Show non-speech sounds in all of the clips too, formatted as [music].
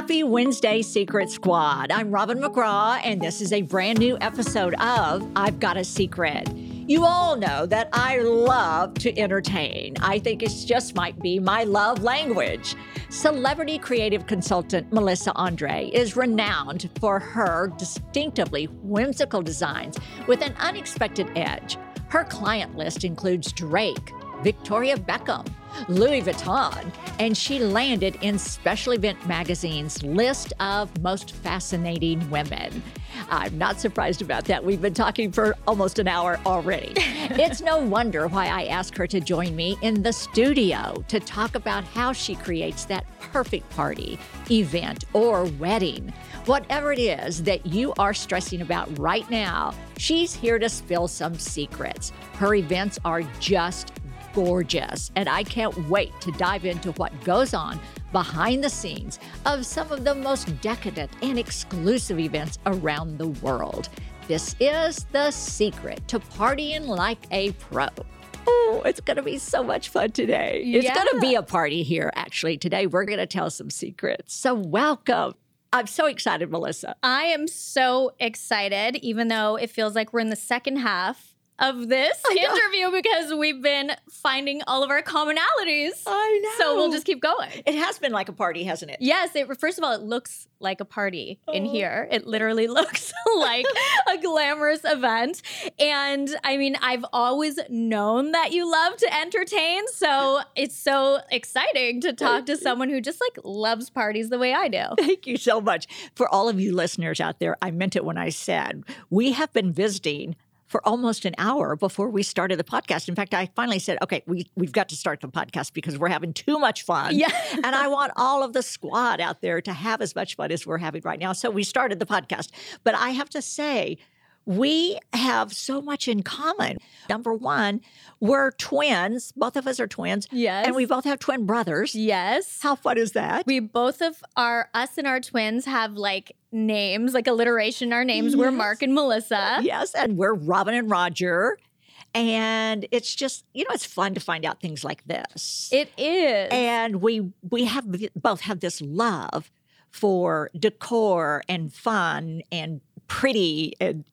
Happy Wednesday, Secret Squad. I'm Robin McGraw, and this is a brand new episode of I've Got a Secret. You all know that I love to entertain. I think it just might be my love language. Celebrity creative consultant Melissa Andre is renowned for her distinctively whimsical designs with an unexpected edge. Her client list includes Drake, Victoria Beckham, Louis Vuitton, and she landed in Special Event Magazine's list of most fascinating women. I'm not surprised about that. We've been talking for almost an hour already. [laughs] it's no wonder why I asked her to join me in the studio to talk about how she creates that perfect party, event, or wedding. Whatever it is that you are stressing about right now, she's here to spill some secrets. Her events are just gorgeous, and I can't wait to dive into what goes on behind the scenes of some of the most decadent and exclusive events around the world. This is the secret to partying like a pro. Oh, it's going to be so much fun today. It's Yeah. going to be a party here, actually. Today, we're going to tell some secrets. So, welcome. I'm so excited, Melissa. I am so excited, even though it feels like we're in the second half of this [laughs] interview because we've been finding all of our commonalities. I know. So we'll just keep going. It has been like a party, hasn't it? Yes, it, first of all, it looks like a party in Oh. here. It literally [laughs] looks [laughs] like a glamorous event. And I mean, I've always known that you love to entertain. So it's so exciting to talk to someone who just like loves parties the way I do. Thank you so much. For all of you listeners out there, I meant it when I said we have been visiting for almost an hour before we started the podcast. In fact, I finally said, okay, we, we've got to start the podcast because we're having too much fun. Yeah. [laughs] and I want all of the squad out there to have as much fun as we're having right now. So we started the podcast. But I have to say, we have so much in common. Number one, we're twins. Both of us are twins. Yes. And we both have twin brothers. Yes. How fun is that? We both of our us and our twins have like names, like alliteration. Our names We're Mark and Melissa. Yes, and we're Robin and Roger. And it's just, you know, it's fun to find out things like this. It is. and we we have both have this love for decor and fun and pretty and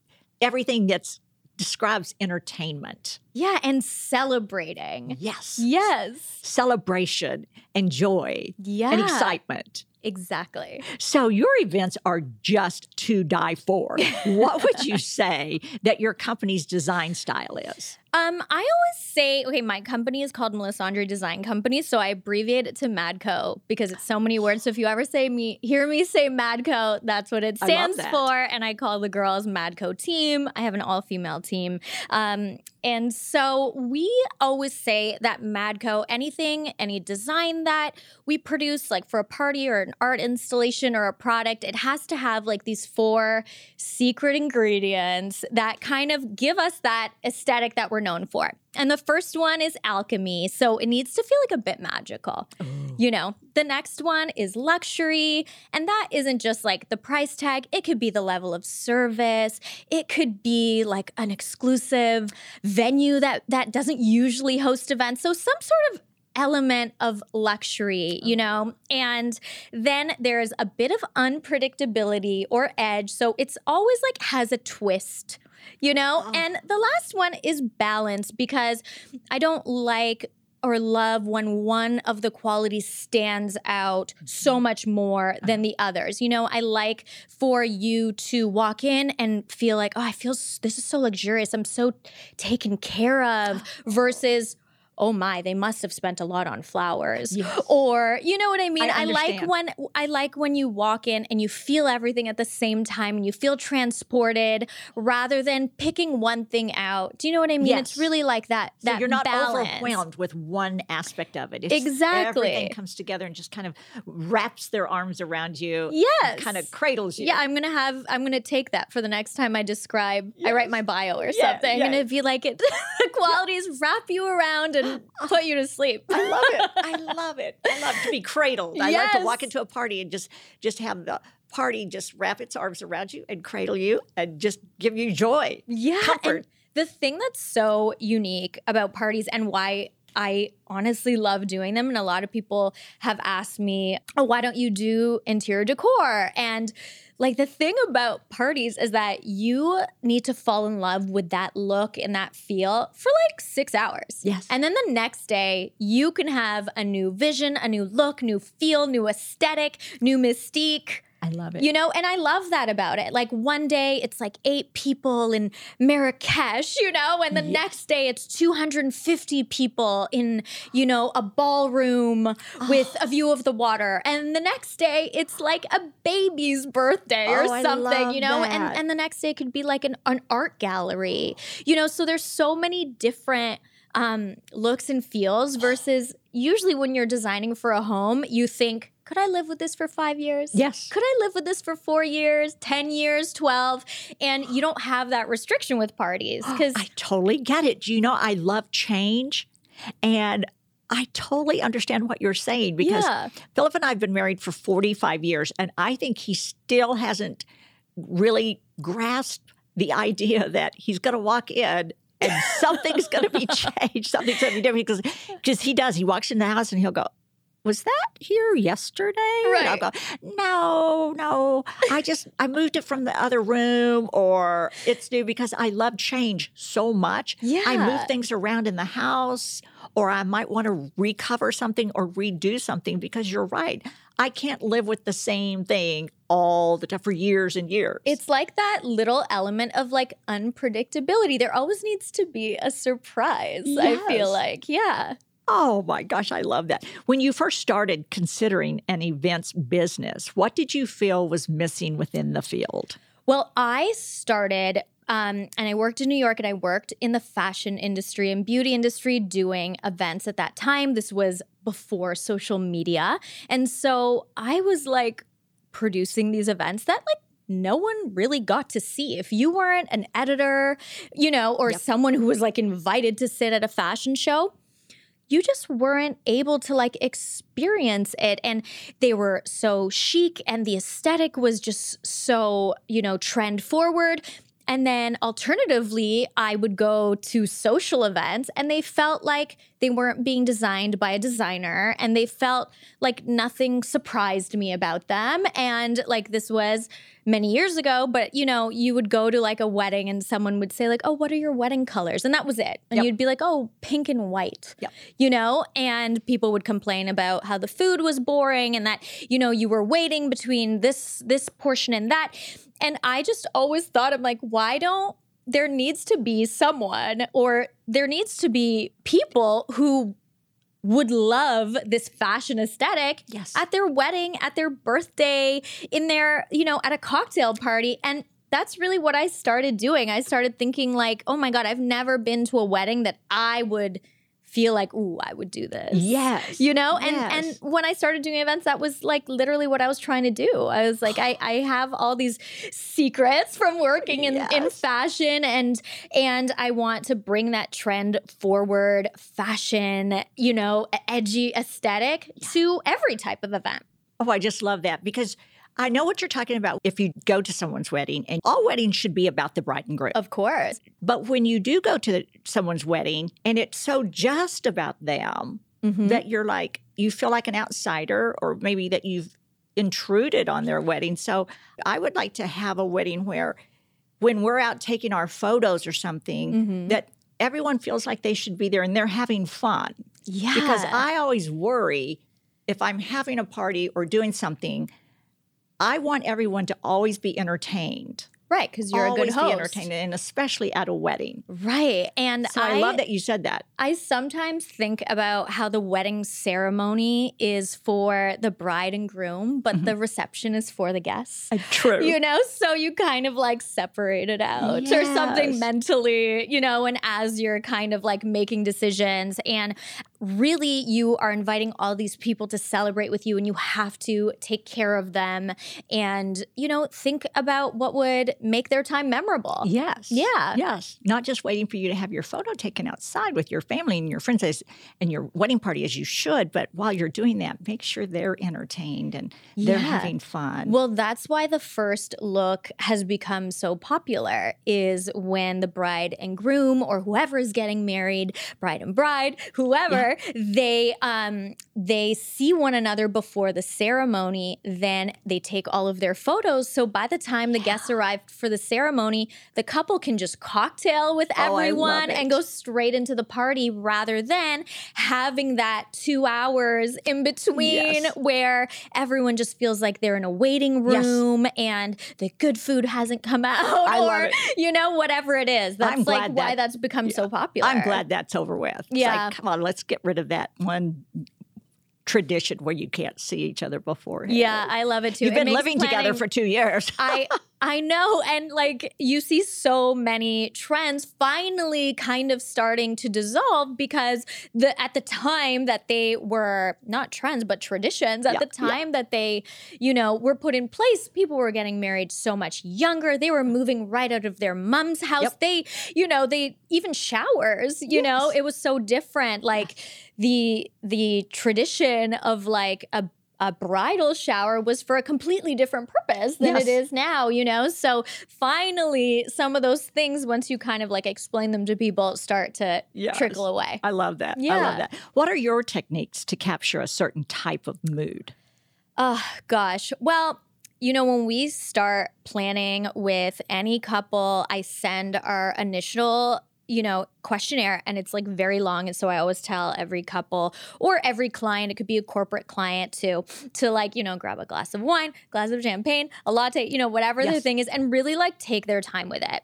everything that's describes entertainment. yeah, and celebrating. Yes. Yes. Celebration and joy Yeah. and excitement. Exactly. So your events are just to die for. [laughs] what would you say that your company's design style is? Um, I always say, okay, my company is called Melissa Andre Design Company, so I abbreviate it to Madco because it's so many words. So if you ever say me, hear me say Madco, that's what it stands for. And I call the girls Madco team. I have an all-female team, um, and so we always say that Madco, anything, any design that we produce, like for a party or an art installation or a product, it has to have like these four secret ingredients that kind of give us that aesthetic that we're known for. And the first one is alchemy. So it needs to feel like a bit magical. Oh. You know, the next one is luxury. And that isn't just like the price tag, it could be the level of service. It could be like an exclusive venue that that doesn't usually host events. So some sort of element of luxury, you oh. know? And then there's a bit of unpredictability or edge. So it's always like has a twist, you know? Oh. And the last one is balance because I don't like or love when one of the qualities stands out so mm-hmm. much more uh-huh. than the others. You know, I like for you to walk in and feel like, oh, I feel this is so luxurious. I'm so taken care of [gasps] versus oh my, they must have spent a lot on flowers. Yes. Or you know what I mean? I like when I like when you walk in and you feel everything at the same time and you feel transported rather than picking one thing out. Do you know what I mean? It's really like that So that you're not balance. overwhelmed with one aspect of it. It's Exactly. Everything comes together and just kind of wraps their arms around you. Yes. Kind of cradles you. Yeah, I'm gonna have I'm gonna take that for the next time I describe I write my bio or Yeah, something. I'm yeah. gonna be like it [laughs] the qualities wrap you around and [gasps] put you to sleep. I love it. I [laughs] love it. I love to be cradled. I love to walk into a party and just just have the party just wrap its arms around you and cradle you and just give you joy. Yeah. Comfort. The thing that's so unique about parties and why I honestly love doing them, and a lot of people have asked me, oh, why don't you do interior decor? And like the thing about parties is that you need to fall in love with that look and that feel for like six hours. Yes. And then the next day, you can have a new vision, a new look, new feel, new aesthetic, new mystique. I love it. You know, and I love that about it. Like one day it's like eight people in Marrakesh, you know, and the Yes. next day it's 250 people in, you know, a ballroom with a view of the water. And the next day it's like a baby's birthday or Oh, something, you know, and, and the next day could be like an, an art gallery, you know, so there's so many different um, looks and feels versus usually when you're designing for a home, you think, could I live with this for five years? yes. could I live with this for four years, 10 years, 12? And you don't have that restriction with parties [gasps] because I totally get it. Do you know I love change? And I totally understand what you're saying because yeah, Philip and I have been married for 45 years, and I think he still hasn't really grasped the idea that he's going to walk in and something's going to be [laughs] changed, something's going to be different. Because because he does, he walks in the house and he'll go, "Was that here yesterday?" Right. go, "No, no, I just I moved it from the other room, or it's new because I love change so much. Yeah. I move things around in the house." Or I might want to recover something or redo something because you're right. I can't live with the same thing all the time for years and years. it's like that little element of like unpredictability. There always needs to be a surprise, I feel like. Yeah. Oh my gosh, I love that. When you first started considering an events business, what did you feel was missing within the field? Well, I started um, and I worked in New York and I worked in the fashion industry and beauty industry doing events at that time. This was before social media. And so I was like producing these events that like no one really got to see. If you weren't an editor, you know, or Yep. someone who was like invited to sit at a fashion show, you just weren't able to like experience it and they were so chic and the aesthetic was just so you know trend forward. And then alternatively i would go to social events and they felt like they weren't being designed by a designer and they felt like nothing surprised me about them. And like this was many years ago but you know you would go to like a wedding and someone would say like oh what are your wedding colors? And that was it. And Yep. you'd be like oh pink and white Yep. you know? And people would complain about how the food was boring and that you know you were waiting between this this portion and that. And i just always thought i'm like why don't there needs to be someone or there needs to be people who would love this fashion aesthetic Yes. at their wedding, at their birthday, in their, you know, at a cocktail party. And that's really what I started doing. I started thinking, like, oh my God, I've never been to a wedding that I would feel like, ooh, I would do this. Yes. You know, and Yes. and when I started doing events, that was like literally what I was trying to do. I was like, I, I have all these secrets from working in, in fashion and and I want to bring that trend forward, fashion, you know, edgy aesthetic to every type of event. Oh, I just love that because I know what you're talking about if you go to someone's wedding, and all weddings should be about the bride and groom. Of course. But when you do go to someone's wedding and it's so just about them Mhm. that you're like, you feel like an outsider, or maybe that you've intruded on their wedding. So I would like to have a wedding where when we're out taking our photos or something, Mhm. that everyone feels like they should be there and they're having fun. Yeah. Because I always worry if I'm having a party or doing something, I want everyone to always be entertained. Right, because you're always a good host. be entertained, and especially at a wedding. Right. And So I, love that you said that. I sometimes think about how the wedding ceremony is for the bride and groom, but the reception is for the guests. Uh, True. You know, so you kind of like separate it out or something mentally, you know, and as you're kind of like making decisions and really you are inviting all these people to celebrate with you and you have to take care of them and, you know, think about what would make their time memorable. Yes. Yeah. Yes. Not just waiting for you to have your photo taken outside with your family and your friends as, and your wedding party as you should, but while you're doing that, make sure they're entertained and they're Yeah. having fun. Well, that's why the first look has become so popular is when the bride and groom or whoever is getting married, bride and bride, whoever, they um they see one another before the ceremony, then they take all of their photos. So by the time the guests arrive for the ceremony, the couple can just cocktail with Oh, everyone and go straight into the party rather than having that 2 hours in between Yes. where everyone just feels like they're in a waiting Yes. room and the good food hasn't come [laughs] out I or you know whatever it is that's I'm like why that- that's become so popular I'm glad that's over with. It's Yeah. like, come on, let's get rid of that one tradition where you can't see each other beforehand. yeah i love it too You've It been living together for two years. I [laughs] I know and like you see so many trends finally kind of starting to dissolve because the at the time that they were not trends but traditions at Yeah, the yeah. time that they you know were put in place people were getting married so much younger. They were moving right out of their mom's house. Yep. they you know they even showers you know it was so different. Like the the tradition of like a a bridal shower was for a completely different purpose than it Yes. is now, you know? So finally, some of those things, once you kind of like explain them to people, start to Yes. trickle away. I love that. Yeah. I love that. What are your techniques to capture a certain type of mood? Oh, gosh. Well, you know, when we start planning with any couple, I send our initial, you know, questionnaire and it's like very long. And so I always tell every couple or every client, it could be a corporate client too, to like, you know, grab a glass of wine, glass of champagne, a latte, you know, whatever the thing is, and really like take their time with it.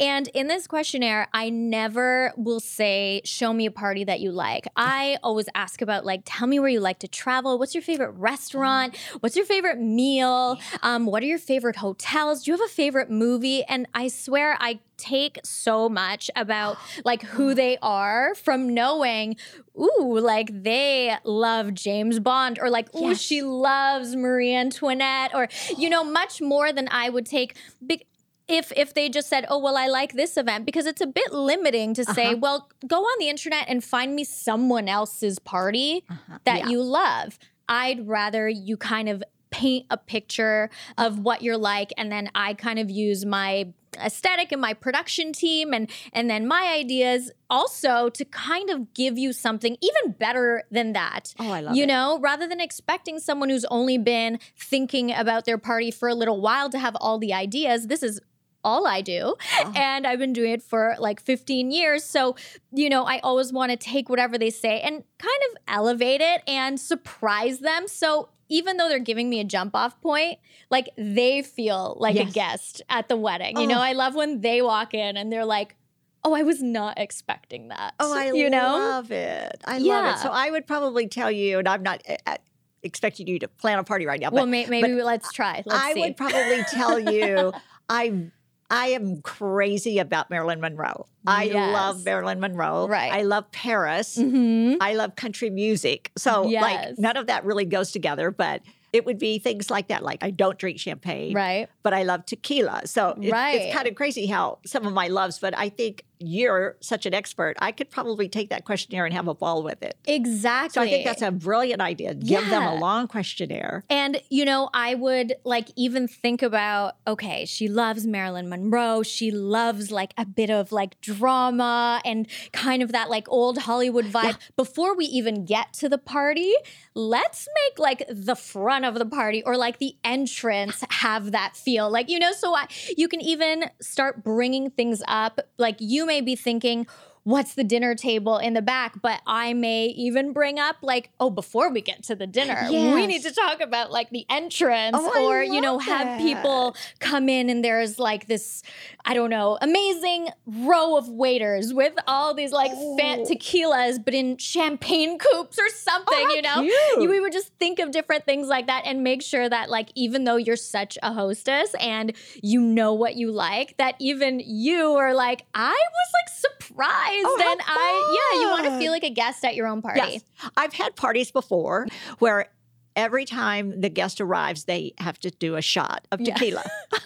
And in this questionnaire, I never will say, show me a party that you like. I always ask about, like, tell me where you like to travel. What's your favorite restaurant? What's your favorite meal? Um, what are your favorite hotels? Do you have a favorite movie? And I swear I take so much about like who they are from knowing ooh like they love James Bond or like ooh Yes. she loves Marie Antoinette or you know [gasps] much more than I would take big if if they just said, "Oh, well, I like this event," because it's a bit limiting to say, Uh-huh. "Well, go on the internet and find me someone else's party that Yeah. you love." I'd rather you kind of paint a picture of what you're like and then I kind of use my aesthetic and my production team and and then my ideas also to kind of give you something even better than that Oh, I love you it. know rather than expecting someone who's only been thinking about their party for a little while to have all the ideas this is all I do. Oh. And I've been doing it for like 15 years. So, you know, I always want to take whatever they say and kind of elevate it and surprise them. So, even though they're giving me a jump off point, like they feel like a guest at the wedding. You know, Oh. I love when they walk in and they're like, oh, I was not expecting that. Oh, I you know? love it. I love it. So I would probably tell you, and I'm not uh, uh, expecting you to plan a party right now, well, may- maybe let's try. Let's I see. would probably tell you, [laughs] I I am crazy about Marilyn Monroe. I Yes. love Marilyn Monroe. Right. I love Paris. Mhm. I love country music. So Yes. like none of that really goes together, but it would be things like that. Like I don't drink champagne, Right. but I love tequila. So it- Right. it's kind of crazy how some of my loves, but I think you're such an expert. I could probably take that questionnaire and have a ball with it. Exactly. So I think that's a brilliant idea. Give them a long questionnaire. And, you know, I would like even think about okay, she loves Marilyn Monroe. She loves like a bit of like drama and kind of that like old Hollywood vibe. Before we even get to the party, let's make like the front of the party or like the entrance have that feel. Like, you know, so I, you can even start bringing things up. Like, you may be thinking, what's the dinner table in the back, but I may even bring up like, oh, before we get to the dinner, Yes. we need to talk about like the entrance Oh, or, you know, love have people come in and there's like this, I don't know, amazing row of waiters with all these like Oh. tequilas, but in champagne coupes or something, oh, how you know? We would just think of different things like that and make sure that, like, even though you're such a hostess and you know what you like, that even you are like, I was like surprised. Oh, and I, yeah, you want to feel like a guest at your own party. Yes. I've had parties before where every time the guest arrives, they have to do a shot of Yeah. tequila. [laughs]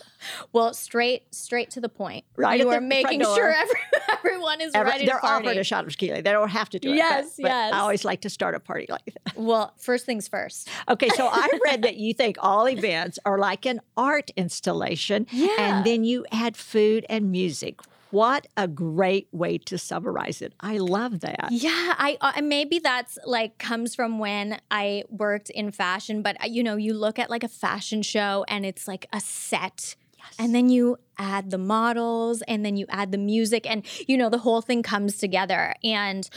Well, straight, straight to the point. Right You are making sure every, [laughs] everyone is Every- ready they're offered a shot of tequila. They don't have to do it. but- Yes, but yes. I always like to start a party like that. [laughs] Well, first things first. Okay, so I read that you think all events are like an art installation, Yeah. and then you add food and music. What a great way to summarize it. I love that. Yeah, I uh, maybe that's like comes from when I worked in fashion, but uh, you know, you look at like a fashion show and it's like a set. And then you add the models and then you add the music and you know the whole thing comes together. And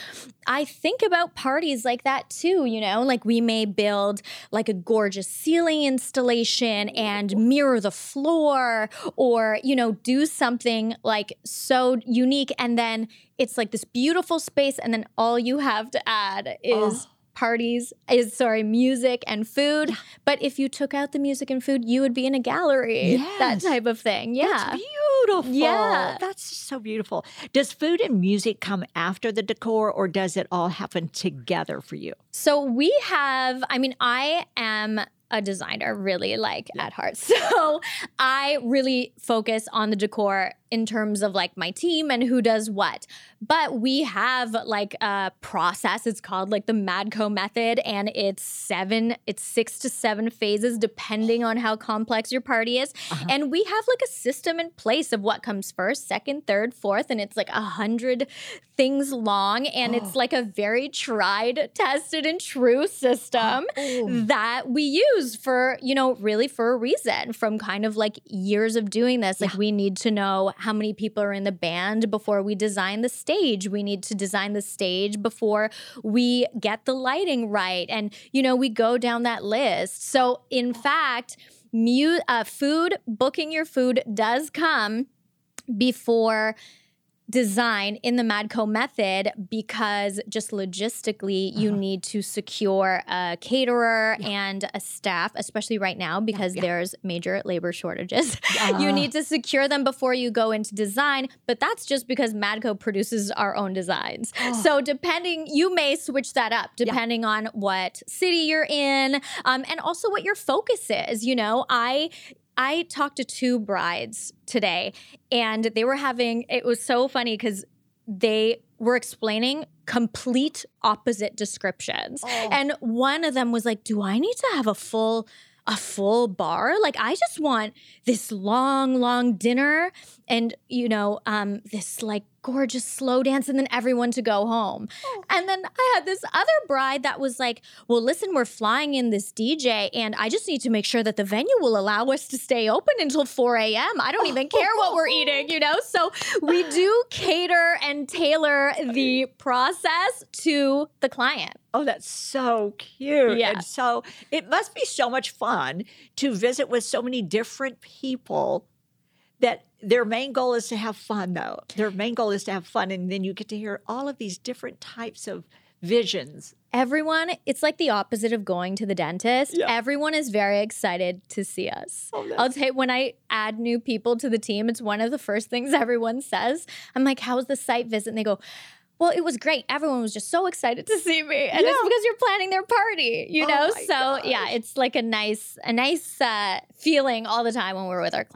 I think about parties like that too, you know, like we may build like a gorgeous ceiling installation and mirror the floor or you know do something like so unique and then it's like this beautiful space and then all you have to add is Oh. Parties is sorry music and food but if you took out the music and food you would be in a gallery that type of thing yeah That's beautiful. Yeah. That's so beautiful. Does food and music come after the decor or does it all happen together for you? So we have, I mean, I am a designer really like at heart. [laughs] So I really focus on the decor in terms of like my team and who does what. But we have like a process. It's called like the Madco method and it's seven, it's six to seven phases depending on how complex your party is. Uh-huh. And we have like a system in place of what comes first, second, third, fourth, and it's like a hundred things long. And it's oh. like a very tried, tested, and true system [gasps] oh. that we use for, you know, really for a reason from kind of like years of doing this. Like we need to know how many people are in the band before we design the stage. We need to design the stage before we get the lighting right. And, you know, we go down that list. So, in fact, mu- uh, food, booking your food does come before design in the Madco method because just logistically you need to secure a caterer and a staff especially right now because there's major labor shortages. [laughs] you need to secure them before you go into design, but that's just because Madco produces our own designs. So depending you may switch that up depending on what city you're in um, and also what your focus is, you know. I I talked to two brides today and they were having it was so funny because they were explaining complete opposite descriptions. And one of them was like, "Do I need to have a full a full bar? Like I just want this long long dinner and you know, um this like gorgeous slow dance and then everyone to go home." Oh. And then I had this other bride that was like, "Well, listen, we're flying in this DJ and I just need to make sure that the venue will allow us to stay open until 4 a.m. I don't even care what we're eating, you know? So we [laughs] do cater and tailor the process to the client. Oh, that's so cute. Yeah. And so it must be so much fun to visit with so many different people that their main goal is to have fun, though. Their main goal is to have fun. And then you get to hear all of these different types of visions. Everyone, it's like the opposite of going to the dentist. Yeah. Everyone is very excited to see us. Oh, I'll tell you, when I add new people to the team, it's one of the first things [laughs] everyone says. I'm like, how was the site visit? And they go, well, it was great. Everyone was just so excited to see me, and Yeah. it's because you're planning their party, you Oh know. so yeah, it's like a nice, a nice uh, feeling all the time when we're with our clients.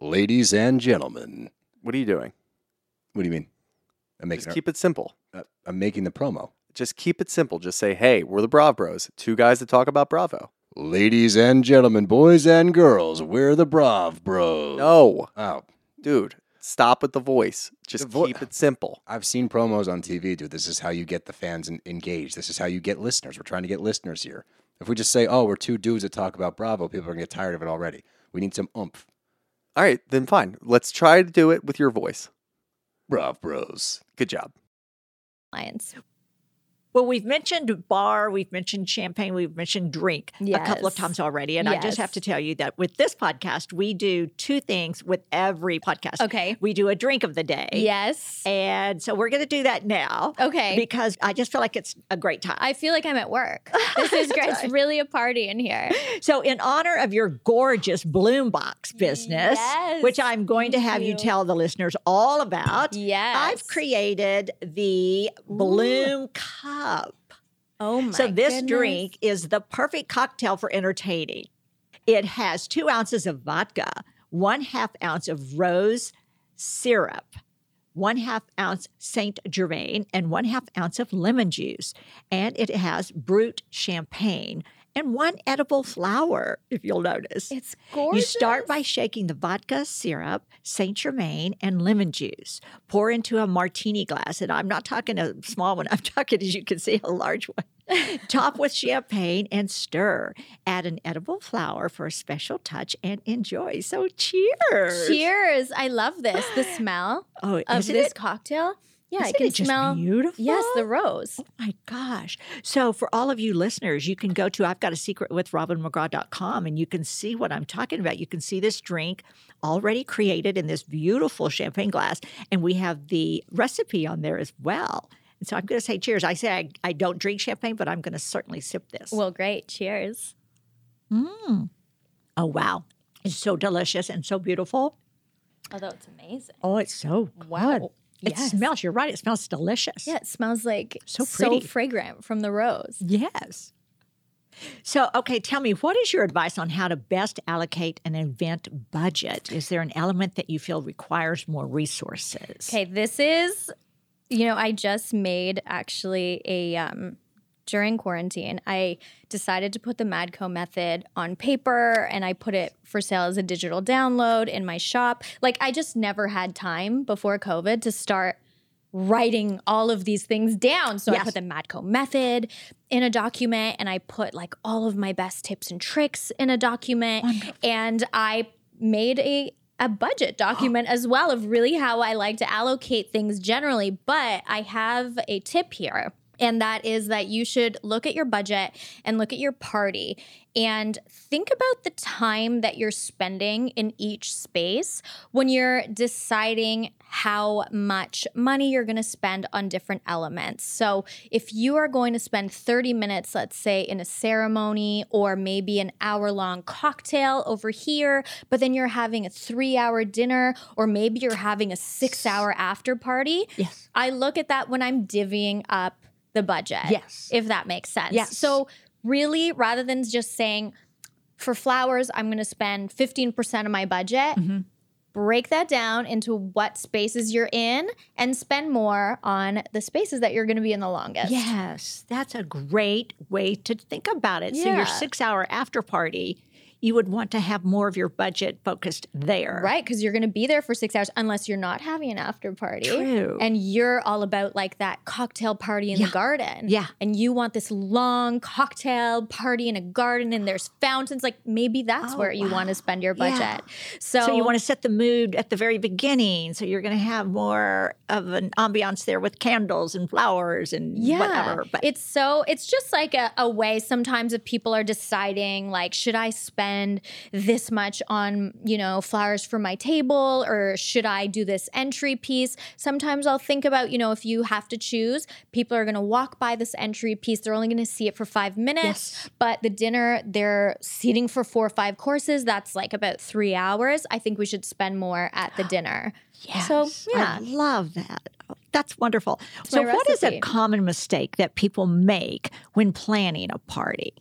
Ladies and gentlemen, What are you doing? what do you mean? I'm making Just keep it simple. uh, I'm making the promo. Just keep it simple. Just say, hey, we're the Brav Bros, two guys that talk about Bravo. Ladies and gentlemen, boys and girls, we're the Brav Bros. No, Oh, dude, stop with the voice. Just The vo- keep it simple. I've seen promos on TV, dude. This is how you get the fans en- engaged. This is how you get listeners. We're trying to get listeners here. If we just say, oh, we're two dudes that talk about Bravo, people are going to get tired of it already. We need some oomph. All right, then fine. Let's try to do it with your voice. Brav Bros. Good job. Lions. Well, we've mentioned bar, we've mentioned champagne, we've mentioned drink a couple of times already. And I just have to tell you that with this podcast, we do two things with every podcast. Okay. We do a drink of the day. Yes. And so we're going to do that now. Okay. Because I just feel like it's a great time. I feel like I'm at work. [laughs] This is great. It's really a party in here. So, in honor of your gorgeous Bloom Box business, Yes, which I'm going to have you you. tell the listeners all about, Yes. I've created the Bloom Cup. Oh my So, this goodness. drink is the perfect cocktail for entertaining. It has two ounces of vodka, one half ounce of rose syrup, one half ounce Saint Germain, and one half ounce of lemon juice. And it has brut champagne and one edible flower, if you'll notice. It's gorgeous. You start by shaking the vodka, syrup, Saint Germain, and lemon juice. Pour into a martini glass, and I'm not talking a small one. [laughs] I'm talking, as you can see, a large one. [laughs] Top with champagne and stir. Add an edible flower for a special touch and enjoy. So, cheers! Cheers. I love this. The smell Oh, of this it? cocktail. Yeah, I Isn't can it just smell. beautiful? Yes, the rose. Oh my gosh. So, for all of you listeners, you can go to I've Got a Secret with RobinMcGraw.com and you can see what I'm talking about. You can see this drink already created in this beautiful champagne glass. And we have the recipe on there as well. And so I'm going to say cheers. I say I, I don't drink champagne, but I'm going to certainly sip this. Well, great. Cheers. Mmm. oh, wow. It's so delicious and so beautiful. Although it's amazing. Oh, it's so Wow. good. It Yes. smells, you're right, it smells delicious. Yeah, it smells like So so, pretty. fragrant from the rose. Yes. So, okay, tell me, what is your advice on how to best allocate an event budget? Is there an element that you feel requires more resources? Okay, this is, you know, I just made actually a um during quarantine, I decided to put the Madco method on paper and I put it for sale as a digital download in my shop. Like I just never had time before COVID to start writing all of these things down. So I put the Madco method in a document and I put like all of my best tips and tricks in a document and I made a a budget document [gasps] as well of really how I like to allocate things generally, but I have a tip here. And that is that you should look at your budget and look at your party and think about the time that you're spending in each space when you're deciding how much money you're going to spend on different elements. So, if you are going to spend 30 minutes, let's say, in a ceremony or maybe an hour long cocktail over here, but then you're having a three hour dinner or maybe you're having a six hour after party, Yes. I look at that when I'm divvying up the budget. Yes. If that makes sense. Yes. So, really, rather than just saying, for flowers, I'm going to spend 15% of my budget, Mm-hmm. break that down into what spaces you're in and spend more on the spaces that you're going to be in the longest. Yes, that's a great way to think about it. So, your six hour after party, you would want to have more of your budget focused there. Right, because you're going to be there for six hours unless you're not having an after party. True. And you're all about like that cocktail party in Yeah. the garden. Yeah. And you want this long cocktail party in a garden and there's fountains. Like maybe that's Oh, where you oh, want to spend your Yeah. budget. So, So, you want to set the mood at the very beginning. So, you're going to have more of an ambiance there with candles and flowers and yeah, whatever. But it's so it's just like a, a way sometimes if people are deciding like should I spend spend this much on, you know, flowers for my table or should I do this entry piece? Sometimes I'll think about, you know, if you have to choose, people are going to walk by this entry piece, they're only going to see it for 5 minutes, Yes. but the dinner they're seating for 4 or 5 courses, that's like about 3 hours. I think we should spend more at the [gasps] dinner. So, yeah. I love that. That's wonderful. It's so, what is a common mistake that people make when planning a party?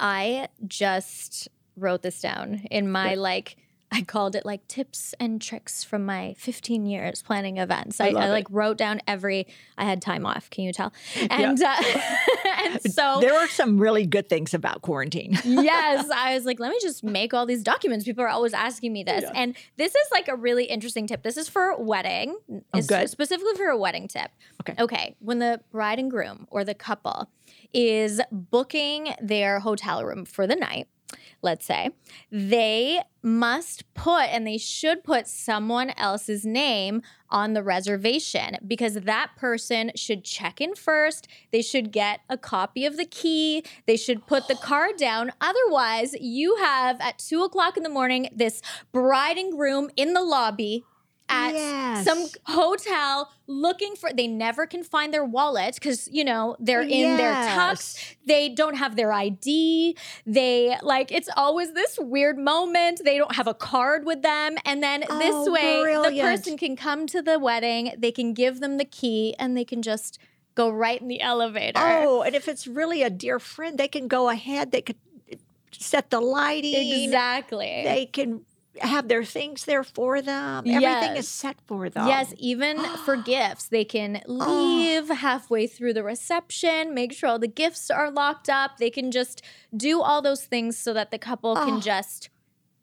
I just wrote this down in my like I called it like tips and tricks from my 15 years planning events. I, love I, like wrote down every I had time off, can you tell? And uh, [laughs] and [laughs] so There are some really good things about quarantine. [laughs] yes, I was like, let me just make all these documents. People are always asking me this. And this is like a really interesting tip. This is for a wedding. Oh, good. Specifically for a wedding tip. Okay. Okay. When the bride and groom or the couple is booking their hotel room for the night, let's say, they must put and they should put someone else's name on the reservation because that person should check in first. They should get a copy of the key. They should put the card down. Otherwise, you have at two o'clock in the morning this bride and groom in the lobby at Yes. some hotel looking for they never can find their wallet because you know they're in their tux they don't have their id they like it's always this weird moment they don't have a card with them and then Oh, this way the person can come to the wedding they can give them the key and they can just go right in the elevator Oh, and if it's really a dear friend, they can go ahead. They could eh, set the lighting. exactly They can have their things there for them. Everything Yes. is set for them. Yes, even for [gasps] gifts, they can oh. leave halfway through the reception, make sure all the gifts are locked up. They can just do all those things so that the couple Oh. can just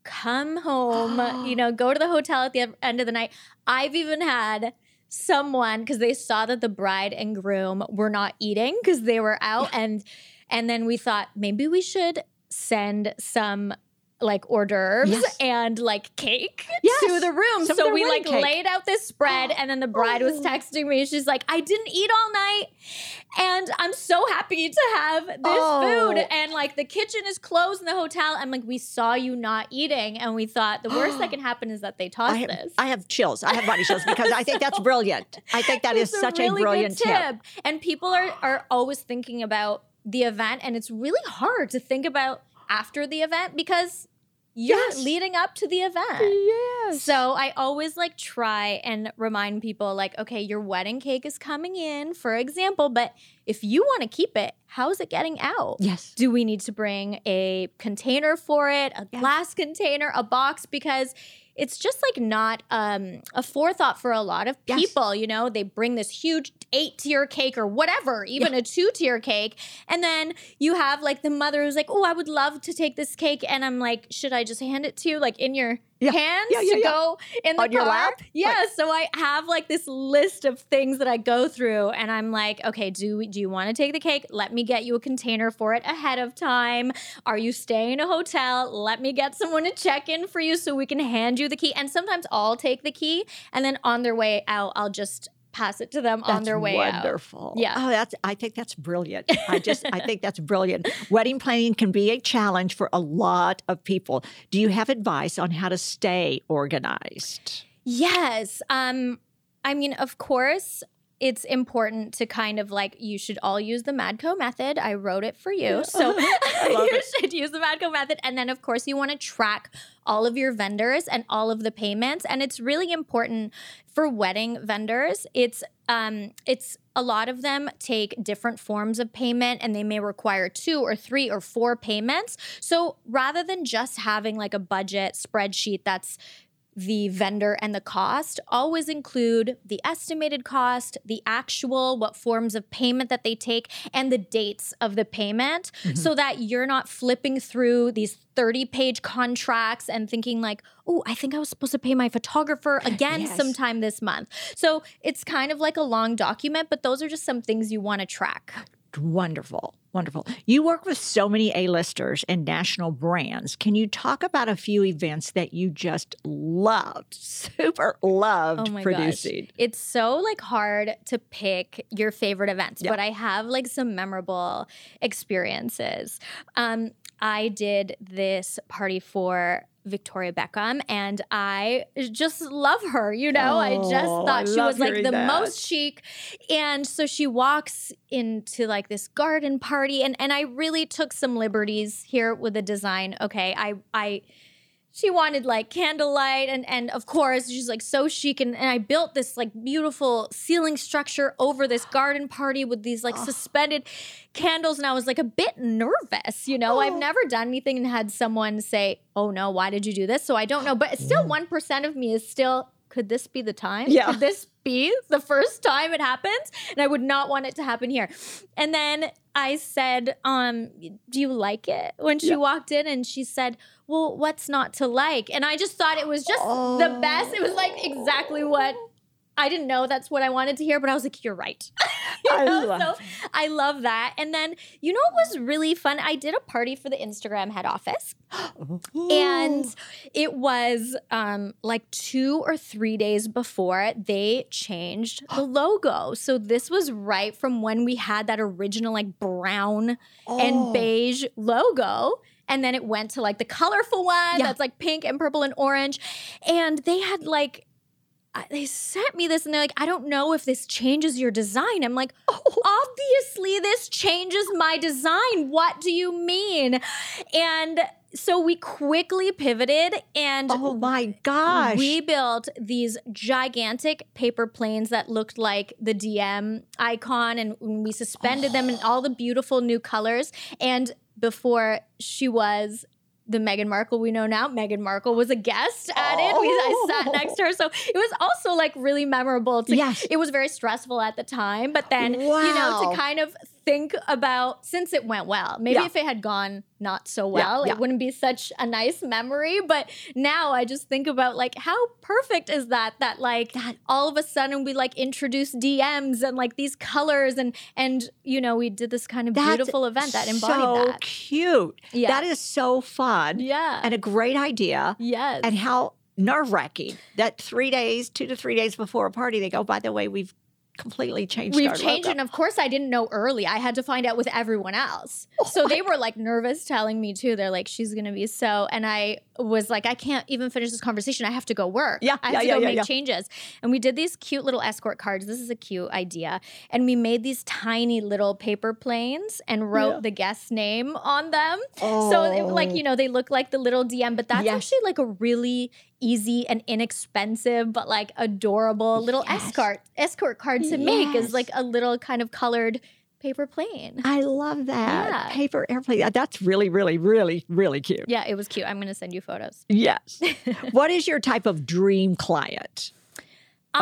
come home, you [gasps] know, go to the hotel at the end of the night. I've even had someone because they saw that the bride and groom were not eating because they were out and and then we thought maybe we should send some like hors d'oeuvres Yes. and like cake Yes. to the room. Some so we like cake. laid out this spread [gasps] and then the bride was Oh. texting me. She's like, I didn't eat all night and I'm so happy to have this Oh. food. And like the kitchen is closed in the hotel. And like we saw you not eating and we thought the worst that [gasps] can happen is that they toss I have, this. I have chills. I have body chills [laughs] because I think that's brilliant. I think that is such really a brilliant good tip. And people are are always thinking about the event, and it's really hard to think about after the event because you're Yes. leading up to the event. Yes. So I always like try and remind people like, okay, your wedding cake is coming in, for example, but if you want to keep it, how's it getting out? Yes. Do we need to bring a container for it, a Yes. glass container, a box? Because it's just like not um, a forethought for a lot of Yes. people. You know, they bring this huge eight tier cake or whatever, even a two tier cake. And then you have like the mother who's like, oh, I would love to take this cake. And I'm like, should I just hand it to you like in your Yeah. hands Yeah, yeah, to go in the On your car? lap? Yeah. So I have like this list of things that I go through, and I'm like, okay, do do you want to take the cake? Let me get you a container for it ahead of time. Are you staying in a hotel? Let me get someone to check in for you so we can hand you the key. And sometimes I'll take the key, and then on their way out, I'll just pass it to them on their way out. wonderful. Yeah. Oh, that's. I think that's brilliant. I just. I think that's brilliant. [laughs] Wedding planning can be a challenge for a lot of people. Do you have advice on how to stay organized? Yes. Um, I mean, of course, it's important to kind of like you should all use the Madco method. I wrote it for you. So [laughs] [laughs] you it. should use the Madco method. And then of course you want to track all of your vendors and all of the payments. And it's really important for wedding vendors. It's um it's a lot of them take different forms of payment and they may require two or three or four payments. So rather than just having like a budget spreadsheet that's the vendor and the cost always include the estimated cost, the actual, what forms of payment that they take, and the dates of the payment mm-hmm. so that you're not flipping through these 30 page contracts and thinking, like, oh, I think I was supposed to pay my photographer [laughs] again Yes. sometime this month. So it's kind of like a long document, but those are just some things you want to track. Wonderful. Wonderful. You work with so many A-listers and national brands. Can you talk about a few events that you just loved, super loved Oh my producing? gosh. It's so like hard to pick your favorite events, Yeah. but I have like some memorable experiences. Um, I did this party for Victoria Beckham and I just love her, you know. I just Oh, thought I she was like the that. most chic. And so she walks into like this garden party and and I really took some liberties here with the design. Okay, I I she wanted like candlelight and and of course she's like so chic and, and I built this like beautiful ceiling structure over this garden party with these like suspended candles and I was like a bit nervous, you know. I've Oh. never done anything and had someone say, "Oh no, why did you do this?" So I don't know, but still mm. 1% of me is still could this be the time? Yeah. Could this be the first time it happens? And I would not want it to happen here. And then I said, um, do you like it? When she Yeah. walked in and she said, Well, what's not to like? And I just thought it was just the best. It was like exactly what I didn't know that's what I wanted to hear, but I was like, You're right. [laughs] You I love so I love that. And then you know what was really fun? I did a party for the Instagram head office. [gasps] And it was um, like two or three days before they changed the [gasps] logo. So this was right from when we had that original like brown Oh. and beige logo. And then it went to like the colorful one Yeah. that's like pink and purple and orange. And they had like, they sent me this and they're like, I don't know if this changes your design. I'm like, [laughs] oh. obviously, this changes my design. What do you mean? And so we quickly pivoted and Oh my gosh. we built these gigantic paper planes that looked like the DM icon, and we suspended them in oh. all the beautiful new colors. And before she was the Meghan Markle we know now, Meghan Markle was a guest at it. We, I sat oh. next to her, so it was also like really memorable. To, Yes. it was very stressful at the time, but then you know to kind of think about since it went well. Maybe Yeah. if it had gone not so well, yeah. it wouldn't be such a nice memory. But now I just think about like how perfect is that? That like that all of a sudden we like introduce DMs and like these colors and and you know we did this kind of That's beautiful event that embodied so that. cute. Yeah. That is so fun. Yeah. And a great idea. yes. And how nerve wracking that three days, two to three days before a party, they go, by the way, we've completely changed We've our changed logo." And of course, I didn't know early. I had to find out with everyone else. [laughs] so they were like nervous telling me too. They're like, she's to be so. And I was like, I can't even finish this conversation. I have to go work. Yeah, I have yeah, to yeah, go yeah, make changes. And we did these cute little escort cards. This is a cute idea. And we made these tiny little paper planes and wrote the guest's name on them. So it, oh. like, you know, they look like the little DM, but that's Yes. actually like a really easy and inexpensive, but like adorable little Yes. escort escort card to make is like a little kind of colored paper plane. [laughs] I love that. Yeah. Paper airplane. That's really, really, really, really cute. Yeah, it was cute. I'm gonna send you photos. Yes. [laughs] what is your type of dream client?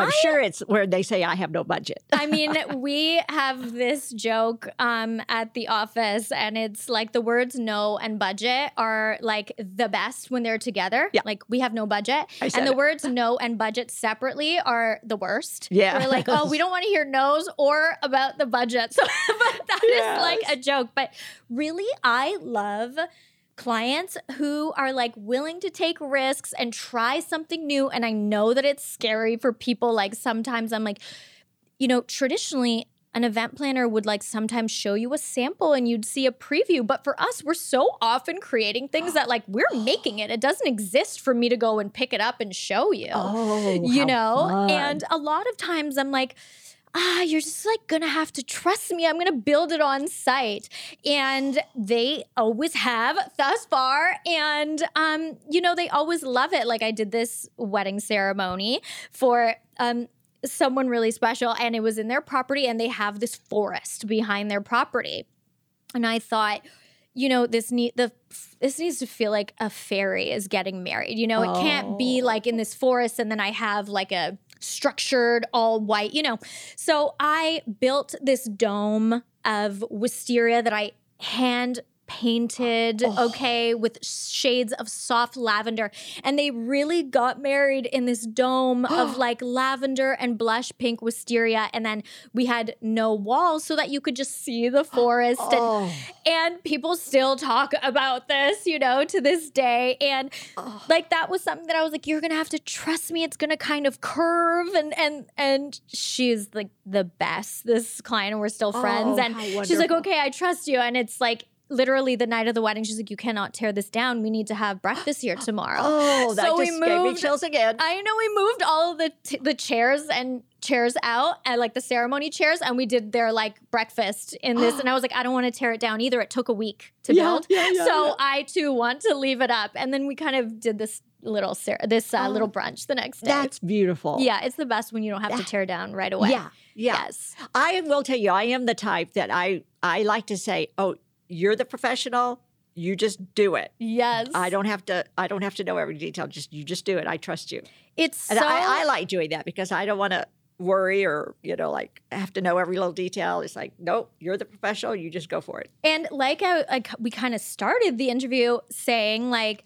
I'm I- sure it's where they say I have no budget. I mean, [laughs] we have this joke um, at the office, and it's like the words no and budget are like the best when they're together. Yeah. Like we have no budget. I said And the it. words no and budget separately are the worst. Yeah. We're like, oh, we don't want to hear no's or about the budget. [laughs] So but that is like a joke. But really, I love clients who are like willing to take risks and try something new. And I know that it's scary for people. Like sometimes I'm like, you know, traditionally, an event planner would like sometimes show you a sample and you'd see a preview. But for us, we're so often creating things that like we're [gasps] making it. It doesn't exist for me to go and pick it up and show you. Oh, you know? fun. And a lot of times I'm like, ah, you're just like gonna have to trust me. I'm gonna build it on site. And they always have thus far. And um, you know, they always love it. Like I did this wedding ceremony for um someone really special and it was in their property and they have this forest behind their property. And I thought, you know, this need the this needs to feel like a fairy is getting married. You know, it can't be like in this forest and then I have like a structured all white, you know. So I built this dome of wisteria that I hand painted, okay, with shades of soft lavender. And they really got married in this dome [gasps] of like lavender and blush pink wisteria. And then we had no walls so that you could just see the [gasps] forest. Oh. And, and people still talk about this, you know, to this day. And like that was something that I was like, you're gonna have to trust me. It's gonna kind of curve. And and and she's like the best, this client, and we're still friends. Oh, and she's like, okay, I trust you. And it's like literally the night of the wedding, she's like, you cannot tear this down. We need to have breakfast [gasps] here tomorrow. Oh, that So we just gave me chills again. I know we moved all of the t- the chairs and chairs out and like the ceremony chairs and we did their like breakfast in this and I was like I don't want to tear it down either it took a week to Yeah, build yeah, yeah, so. I too want to leave it up and then we kind of did this little cer- this uh, Oh, little brunch the next day That's beautiful. yeah it's the best when you don't have to tear down right away Yeah. Yeah. yes I will tell you, I am the type that I I like to say, "Oh, you're the professional. You just do it." yes I don't have to. I don't have to know every detail. Just you just do it. I trust you, it's and so I, I like doing that because I don't want to worry or you know like have to know every little detail. It's like, nope, you're the professional. You just go for it. And like I, I we kind of started the interview saying like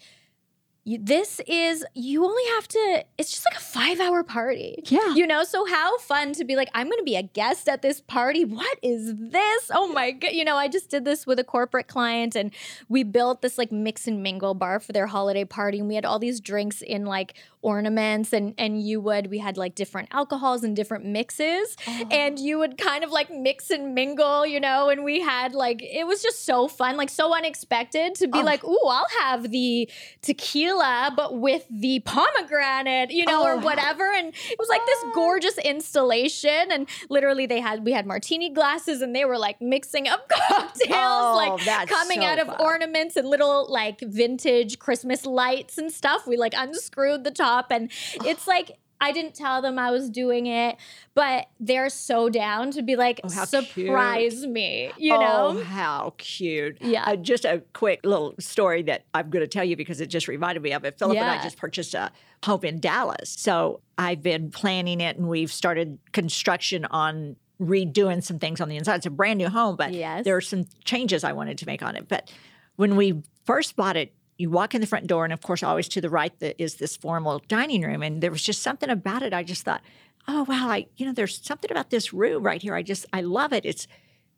you, this is you only have to it's just like a 5 hour party. Yeah. You know, so how fun to be like I'm going to be a guest at this party. What is this? Oh my god, you know, I just did this with a corporate client and we built this like mix and mingle bar for their holiday party and we had all these drinks in like ornaments and and you would we had like different alcohols and different mixes and oh. you would kind of like mix and mingle, you know, and we had like it was just so fun, like so unexpected to be Oh. like, "Ooh, I'll have the tequila but with the pomegranate," you know, or Oh. whatever. And it was like this gorgeous installation and literally they had we had martini glasses and they were like mixing up [laughs] cocktails Oh, like coming so out of fun. ornaments and little like vintage Christmas lights and stuff. We like unscrewed the top and it's like I didn't tell them I was doing it, but they're so down to be like, Oh, surprise me, you know? Oh, how cute. Yeah. Uh, just a quick little story that I'm going to tell you because it just reminded me of it. Philip and I just purchased a home in Dallas. So I've been planning it and we've started construction on redoing some things on the inside. It's a brand new home, but Yes. there are some changes I wanted to make on it. But when we first bought it, you walk in the front door, and of course, always to the right the, is this formal dining room. And there was just something about it. I just thought, oh wow, I you know, there's something about this room right here. I just I love it. It's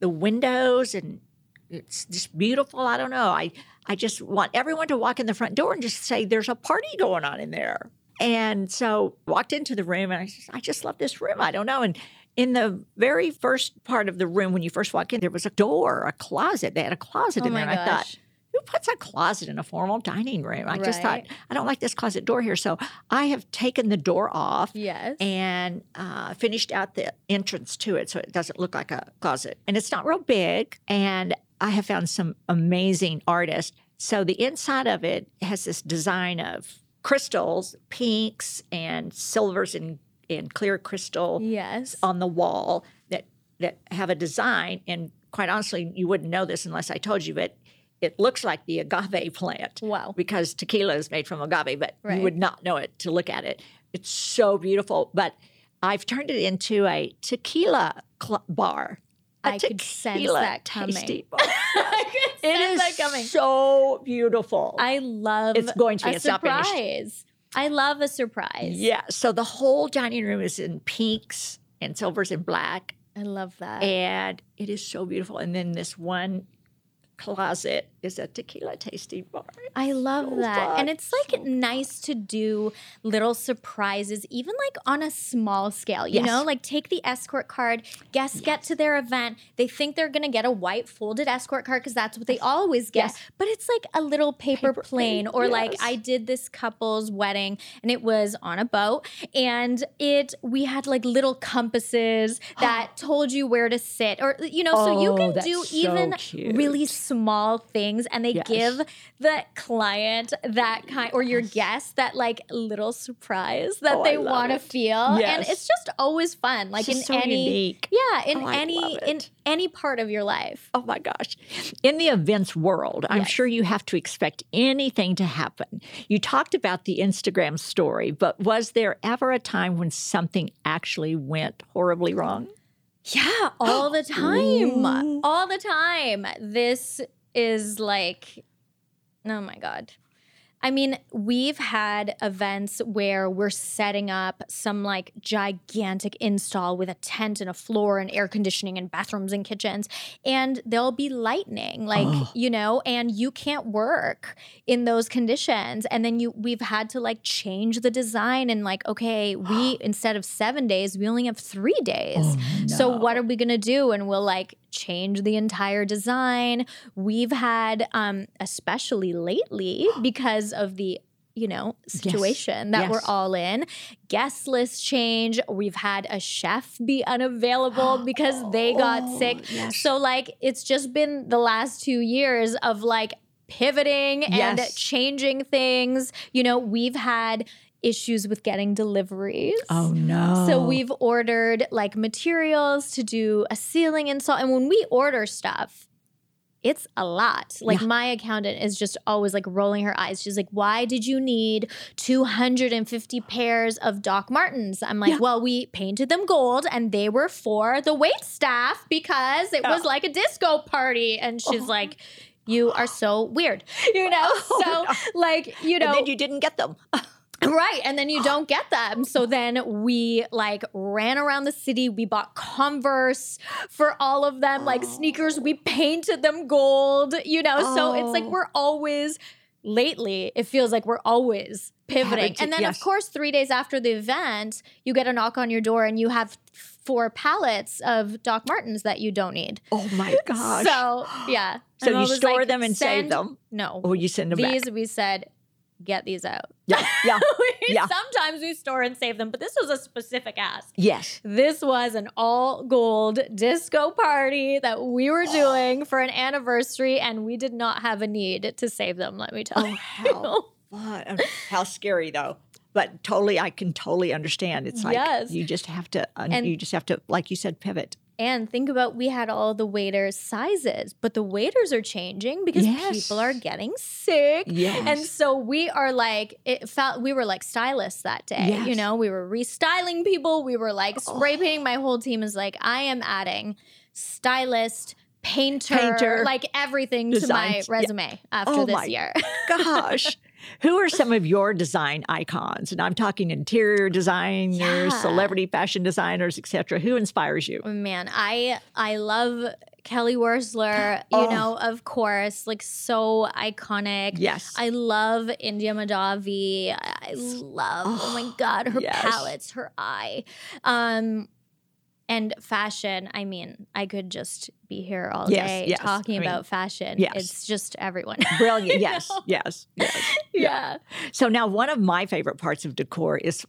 the windows and it's just beautiful. I don't know. I I just want everyone to walk in the front door and just say there's a party going on in there. And so walked into the room and I just I just love this room. I don't know. And in the very first part of the room when you first walk in, there was a door, a closet. They had a closet Oh in there. And I thought. Who puts a closet in a formal dining room? I just thought, I don't like this closet door here. So I have taken the door off Yes. and uh, finished out the entrance to it so it doesn't look like a closet. And it's not real big. And I have found some amazing artists. So the inside of it has this design of crystals, pinks and silvers and, and clear crystal yes. on the wall that that have a design. And quite honestly, you wouldn't know this unless I told you, but it looks like the agave plant. Wow. Because tequila is made from agave, but Right. you would not know it to look at it. It's so beautiful. But I've turned it into a tequila cl- bar. A I could sense that coming. tasty [laughs] bar. I could it sense is that coming. so beautiful. I love It's going to be- a it's surprise. I love a surprise. yeah. So the whole dining room is in pinks and silvers and black. I love that. and it is so beautiful. And then this one closet is a tequila tasting bar. I love so that. fun, And it's like nice to do little surprises, even like on a small scale, you Yes. know, like take the escort card, guests get to their event. They think they're going to get a white folded escort card because that's what they always get. Yes. But it's like a little paper, Paper plane. plane, Or like. I did this couple's wedding and it was on a boat and it, we had like little compasses [gasps] that told you where to sit or, you know, so you Oh, can do so even cute. really small things and they Yes. give the client that kind or your guest that like little surprise that Oh, they want to feel and it's just always fun like It's in so any unique. yeah in Oh, any in any part of your life Oh my gosh. In the events world, I'm Yes. sure you have to expect anything to happen. You talked about the Instagram story, but was there ever a time when something actually went horribly wrong? yeah all the [gasps] time all the time this is like, oh my God. I mean, we've had events where we're setting up some like gigantic install with a tent and a floor and air conditioning and bathrooms and kitchens, and there'll be lightning, like, you know, and you can't work in those conditions. And then you we've had to like change the design and like, okay, we [gasps] instead of seven days, we only have three days. Oh, so what are we gonna do? And we'll like change the entire design. We've had, um, especially lately, [gasps] because of the you know situation that we're all in guest list change. We've had a chef be unavailable [gasps] because they got Oh, sick. so like it's just been the last two years of like pivoting and changing things. You know we've had issues with getting deliveries Oh no. so we've ordered like materials to do a ceiling install. And when we order stuff, it's a lot. Like Yeah. my accountant is just always like rolling her eyes. She's like, "Why did you need 250 pairs of Doc Martens?" I'm like, Yeah. "Well, we painted them gold and they were for the wait staff because it was Oh. like a disco party." And oh. she's like, "You are so weird." You know? [laughs] Oh, so no. like, you know, and then you didn't get them. [laughs] Right. And then you don't get them. So then we like ran around the city. We bought Converse for all of them, like oh. sneakers. We painted them gold, you know? So it's like Oh. we're always, lately, it feels like we're always pivoting. And then, yes. of course, three days after the event, you get a knock on your door and you have four pallets of Doc Martens that you don't need. Oh my gosh. So, yeah. [gasps] So I'm you store like, them and save them? No. or you send them These, back. we said, get these out. Yeah. Yeah. [laughs] We- Yeah. Sometimes we store and save them, but this was a specific ask. yes. This was an all gold disco party that we were [gasps] doing for an anniversary, and we did not have a need to save them, let me oh, tell Oh, you. how [laughs] fun. How scary though. But totally, I can totally understand. It's like Yes. you just have to, And- you just have to, like you said, pivot. And think about we had all the waiters' sizes, but the waiters are changing because Yes. people are getting sick. Yes. And so we are like, it felt we were like stylists that day. Yes. You know, we were restyling people. We were like oh. spray painting. My whole team is like, I am adding stylist, painter, Painter, like everything to my Yeah. resume after Oh this year. [laughs] Gosh. Who are some of your design icons? And I'm talking interior designers, Yeah. celebrity fashion designers, etc. Who inspires you? Man, I I love Kelly Wearstler, you Oh. know, of course, like so iconic. Yes. I love India Mahdavi. I love, oh, my God, her yes. palettes, her eye. Um, and fashion, I mean, I could just be here all Yes, day yes. talking I mean, about fashion. yes. It's just everyone. [laughs] Brilliant. [laughs] Yes. Yes. Yes. yeah. So now one of my favorite parts of decor is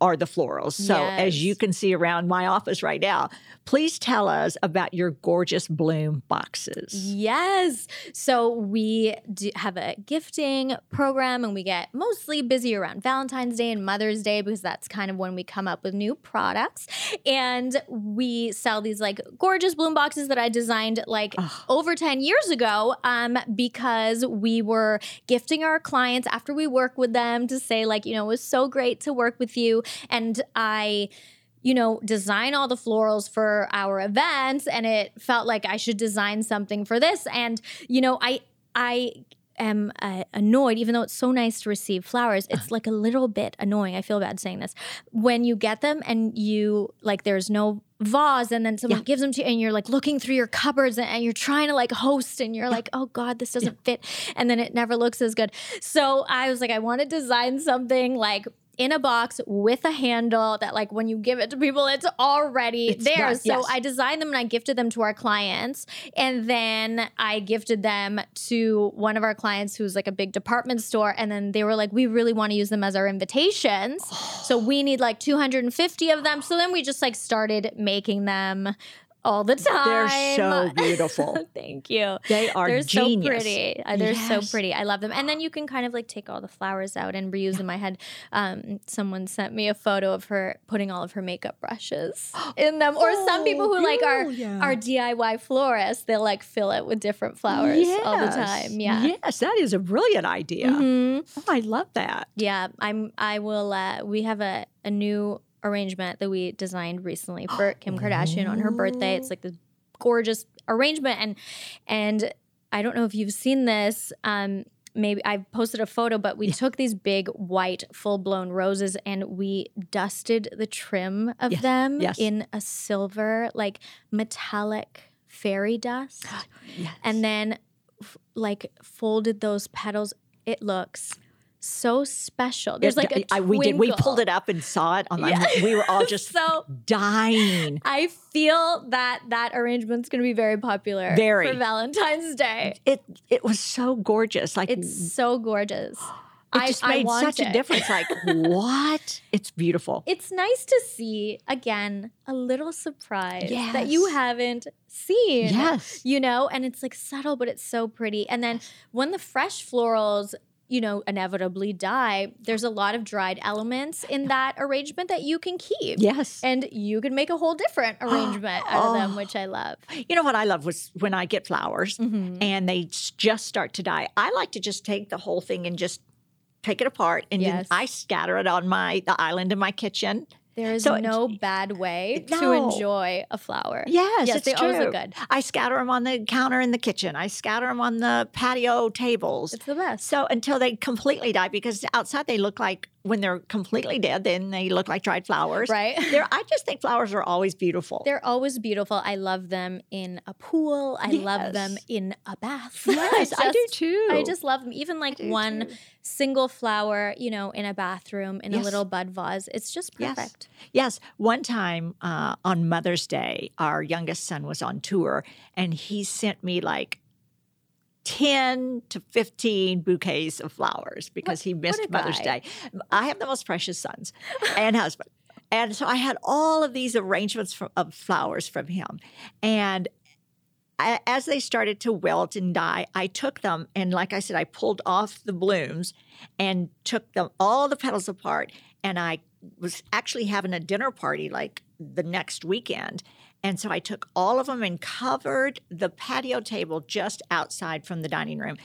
are the florals. So as you can see around my office right now, please tell us about your gorgeous bloom boxes. Yes. So we do have a gifting program and we get mostly busy around Valentine's Day and Mother's Day because that's kind of when we come up with new products. And we sell these like gorgeous bloom boxes that I designed like over 10 years ago um, because we were gifting our clients after we work with them to say, like, you know, it was so great to work with you. And I you know, design all the florals for our events and it felt like I should design something for this and you know, I I am uh, annoyed even though it's so nice to receive flowers. It's like a little bit annoying. I feel bad saying this. When you get them and you like there's no vase and then someone gives them to you and you're like looking through your cupboards and, and you're trying to like host and you're like oh god this doesn't fit and then it never looks as good so i was like i want to design something like in a box with a handle that like when you give it to people it's already It's there. done, so yes. i designed them and i gifted them to our clients. And then i gifted them to one of our clients who's like a big department store. And then they were like we really want to use them as our invitations. So we need like 250 of them. So then we just like started making them all the time They're so [laughs] beautiful. thank you They are they're genius. so pretty. Uh, They're so pretty. I love them. And then you can kind of like take all the flowers out and reuse them. I had um, someone sent me a photo of her putting all of her makeup brushes [gasps] in them. Or some people who like are brilliant. are DIY florists, they'll like fill it with different flowers all the time. Yeah. Yes, that is a brilliant idea. Mhm. Oh, I love that. Yeah, I'm. I will. Uh, we have a a new arrangement that we designed recently for [gasps] Kim Kardashian on her birthday. It's like this gorgeous arrangement, and and I don't know if you've seen this. Um, maybe I posted a photo, but we took these big white full blown roses and we dusted the trim of Yes, them yes. in a silver, like metallic fairy dust. [gasps] And then f- like folded those petals. It looks so special. There's like a I, we did. We pulled it up and saw it on. Yeah. We were all just [laughs] So- dying. I feel that that arrangement's going to be very popular Very. for Valentine's Day. It it was so gorgeous. Like It's so gorgeous. it I, just I made want such a it. difference. Like [laughs] what? It's beautiful. It's nice to see again a little surprise that you haven't seen. Yes. You know, and it's like subtle, but it's so pretty. And then when the fresh florals, you know, inevitably die, there's a lot of dried elements in that arrangement that you can keep. Yes. And you can make a whole different [gasps] arrangement out of them, which I love. [gasps] You know what I love was when I get flowers Mhm. and they just start to die. I like to just take the whole thing and just take it apart and Yes. I scatter it on my the island in my kitchen. There is So- no bad way to enjoy a flower. Yes, yes, it's they always look true. good. I scatter them on the counter in the kitchen. I scatter them on the patio tables. It's the best. So until they completely die, because outside they look like when they're completely dead, then they look like dried flowers. Right. They're, I just think flowers are always beautiful. They're always beautiful. I love them in a pool. I love them in a bath. [laughs] Yes, I do too. I just love them. Even like one too. single flower, you know, in a bathroom, in a little bud vase. It's just Yes. perfect. Yes. One time uh, on Mother's Day, our youngest son was on tour and he sent me like 10 to 15 bouquets of flowers because he missed Mother's guy. Day. I have the most precious sons and [laughs] husband. And so I had all of these arrangements of flowers from him. And I, as they started to wilt and die, I took them and, like I said, I pulled off the blooms and took them all the petals apart. And I was actually having a dinner party like the next weekend. And so I took all of them and covered the patio table just outside from the dining room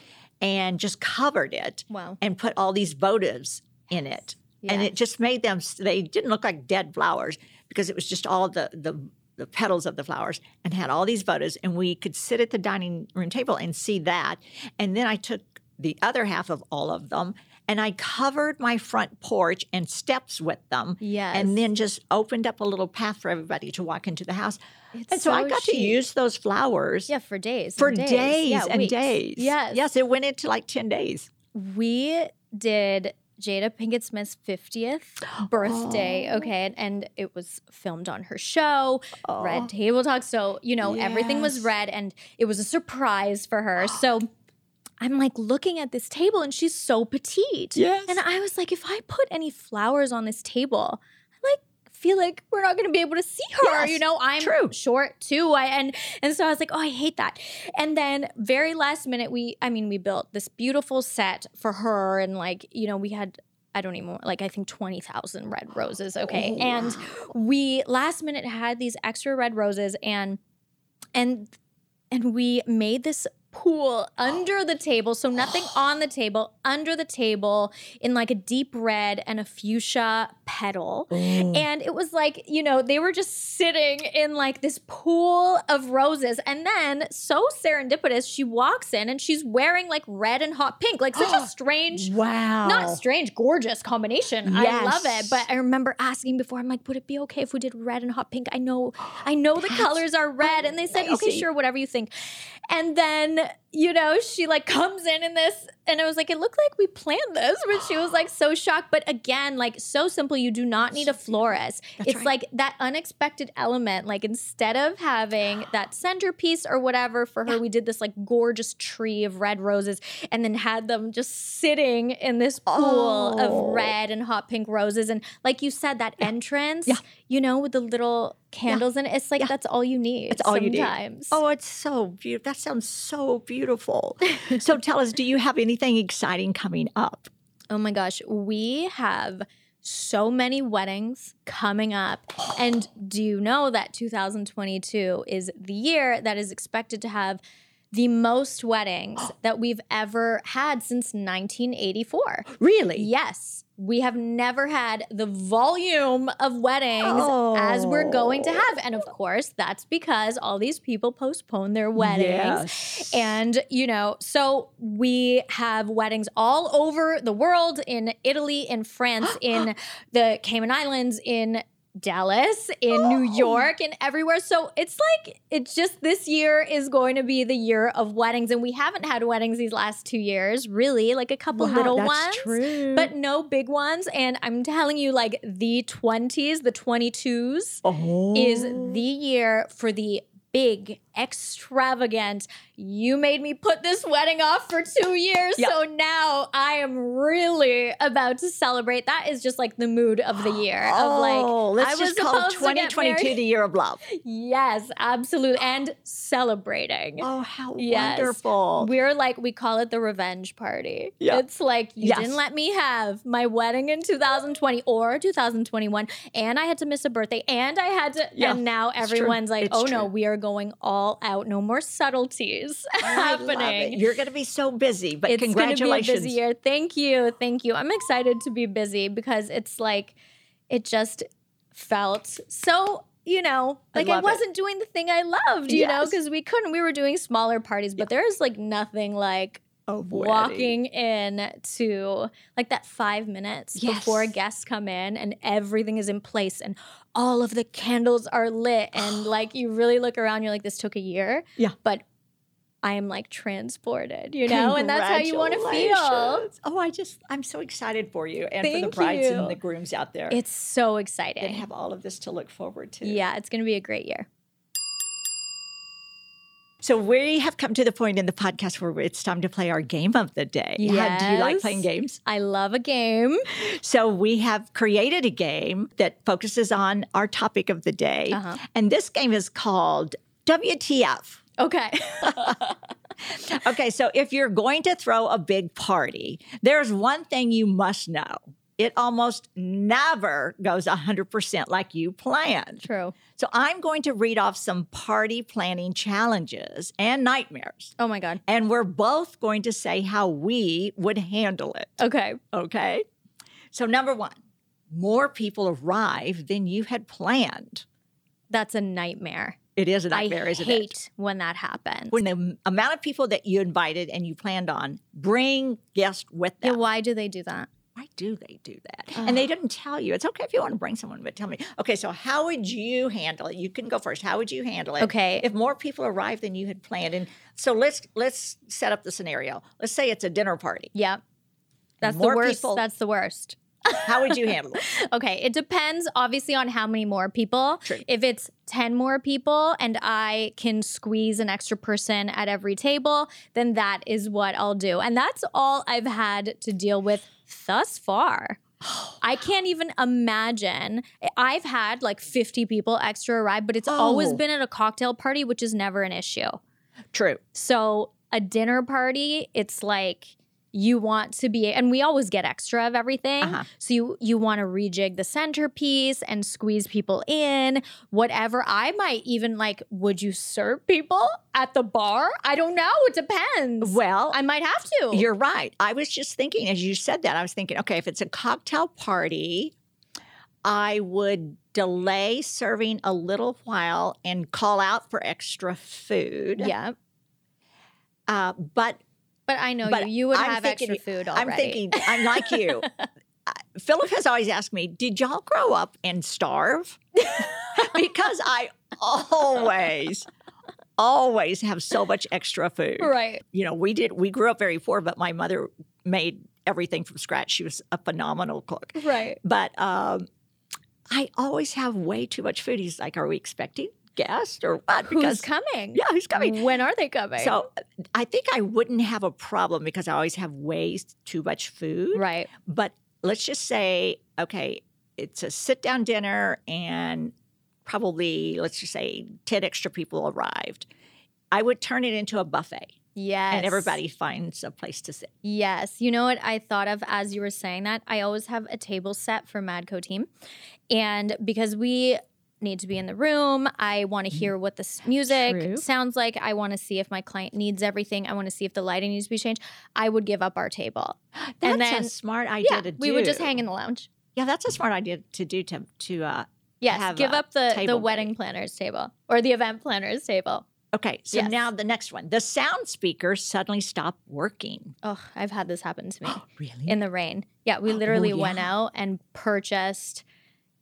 and just covered it Wow. and put all these votives in it. And it just made them, they didn't look like dead flowers because it was just all the, the, the petals of the flowers and had all these votives. And we could sit at the dining room table and see that. And then I took the other half of all of them and I covered my front porch and steps with them. Yes. And then just opened up a little path for everybody to walk into the house. It's and so, I so got to use those flowers Yeah, for days. for days, days, Yeah, and weeks. days. Yes. Yes, it went into like 10 days. We did Jada Pinkett Smith's 50th birthday. Oh. Okay. And, and it was filmed on her show, Red Table Talk. So, you know, everything was red and it was a surprise for her. So, [gasps] I'm like looking at this table and she's so petite. Yes. And I was like, if I put any flowers on this table, I like feel like we're not going to be able to see her. Yes, you know, I'm true. short too. I and and so I was like, oh, I hate that. And then very last minute, we I mean, we built this beautiful set for her, and like you know, we had. I don't even like I think 20,000 red roses, okay? Oh, and we last minute had these extra red roses and and and we made this pool [gasps] under the table so nothing [gasps] on the table under the table in like a deep red and a fuchsia petal and it was like you know they were just sitting in like this pool of roses and then so serendipitous she walks in and she's wearing like red and hot pink like such a [gasps] strange Wow. not strange, gorgeous combination. I love it. But I remember asking before, I'm like, would it be okay if we did red and hot pink? I know, I know the colors are red. And they said, okay, sure, whatever you think. And then, then you know, she like comes in in this, and I was like, it looked like we planned this, but she was like so [gasps] shocked. But again, like so simple, you do not need a florist. it's right. like that unexpected element. Like instead of having [gasps] that centerpiece or whatever for her, we did this like gorgeous tree of red roses and then had them just sitting in this pool Oh. of red and hot pink roses. And like you said, that entrance, Yeah. you know, with the little candles in it, it's like that's all you need. That's all you need. Oh, it's so beautiful. That sounds so beautiful. [laughs] so tell us, do you have anything exciting coming up? Oh my gosh, we have so many weddings coming up. And do you know that 2022 is the year that is expected to have the most weddings [gasps] that we've ever had since 1984? Really? Yes. We have never had the volume of weddings as we're going to have. And of oh. course, that's because all these people postpone their weddings. Yes. And, you know, so we have weddings all over the world in Italy, in France, [gasps] in the Cayman Islands, in Dallas, in New oh. York, and everywhere. So it's like, it's just this year is going to be the year of weddings. And we haven't had weddings these last two years, really, like a couple Wow, little that's ones, true. but no big ones. And I'm telling you, like the 20s, the 22s Oh. is the year for the big, extravagant. You made me put this wedding off for two years. Yeah. So now I am really about to celebrate. That is just like the mood of the year. of like, [gasps] oh, let's I was just call to 2022 the year of love. [laughs] Yes, absolutely. And celebrating. Oh, how Yes. wonderful. We're like, we call it the revenge party. Yeah. It's like, you Yes. didn't let me have my wedding in 2020 or 2021, and I had to miss a birthday, and I had to, Yeah, and now everyone's like, It's oh true. no, we are going all out. No more subtleties [laughs] I it. happening. You're going to be so busy, but it's congratulations. gonna be a busy year. Thank you. Thank you. I'm excited to be busy because it's like, it just felt so, you know, like I, it. wasn't doing the thing I loved, you know, because we couldn't, we were doing smaller parties, but there's like nothing like Oh, walking in to like that five minutes before guests come in and everything is in place and all of the candles are lit [gasps] and like you really look around you're like this took a year Yeah. but i am like transported you know and that's how you want to feel Oh, I just, I'm so excited for you and for the brides you. and the grooms out there. it's so exciting. They have all of this to look forward to. yeah it's gonna be a great year So we have come to the point in the podcast where it's time to play our game of the day. How- do you like playing games? i love a game So we have created a game that focuses on our topic of the day. Uh-huh. And this game is called WTF. okay [laughs] Okay, so if you're going to throw a big party, there's one thing you must know. It almost never goes 100% like you planned. true So I'm going to read off some party planning challenges and nightmares. oh my god And we're both going to say how we would handle it. okay Okay. So, number one, more people arrive than you had planned. that's a nightmare It is a nightmare, isn't hate when that happens When the amount of people that you invited and you planned on bring guests with yeah, them. why do they do that Why do they do that? And they uh-huh. didn't tell you. It's okay if you want to bring someone, but tell me. Okay, so how would you handle it? You can go first. How would you handle it? Okay. If more people arrive than you had planned, and so let's let's set up the scenario. Let's say it's a dinner party. Yep. That's the worst. people- That's the worst. How would you handle it? [laughs] Okay, it depends obviously on how many more people. True. If it's 10 more people and I can squeeze an extra person at every table, then that is what I'll do. And that's all I've had to deal with thus far. I can't even imagine. I've had like 50 people extra arrive, but it's always Oh. been at a cocktail party, which is never an issue. True. So a dinner party, it's like you want to be and we always get extra of everything. Uh-huh. So you you want to rejig the centerpiece and squeeze people in, whatever. I might even like would you serve people at the bar? I don't know, it depends. Well, I might have to. You're right. I was just thinking as you said that, I was thinking, okay, if it's a cocktail party, I would delay serving a little while and call out for extra food. yeah. Uh, but But I know but you. You would I'm have thinking- extra food already. I'm thinking, I'm like you. [laughs] Philip has always asked me, did y'all grow up and starve? [laughs] because I always, always have so much extra food. right. you know, we did, we grew up very poor, but my mother made everything from scratch. She was a phenomenal cook. Right. But um, I always have way too much food. He's like, Are we expecting guests or what? Who's coming? Yeah, who's coming? When are they coming? So I think I wouldn't have a problem because I always have way too much food. right. But let's just say, okay, it's a sit down dinner and probably, let's just say, 10 extra people arrived. I would turn it into a buffet Yes. and everybody finds a place to sit. Yes. You know what I thought of as you were saying that? I always have a table set for Madco team. And because we need to be in the room. I want to hear what this music True. sounds like. I want to see if my client needs everything. I want to see if the lighting needs to be changed. I would give up our table. [gasps] That's and then a smart idea yeah, to do. we would just hang in the lounge. Yeah, that's a smart idea to do to to uh Yes, have give up the the wedding planner's table or the event planner's table. Okay, so Yes. now the next one. The sound speakers suddenly stop working. Oh, I've had this happen to me [gasps] Really? in the rain. Yeah, we [gasps] Oh, literally went out and purchased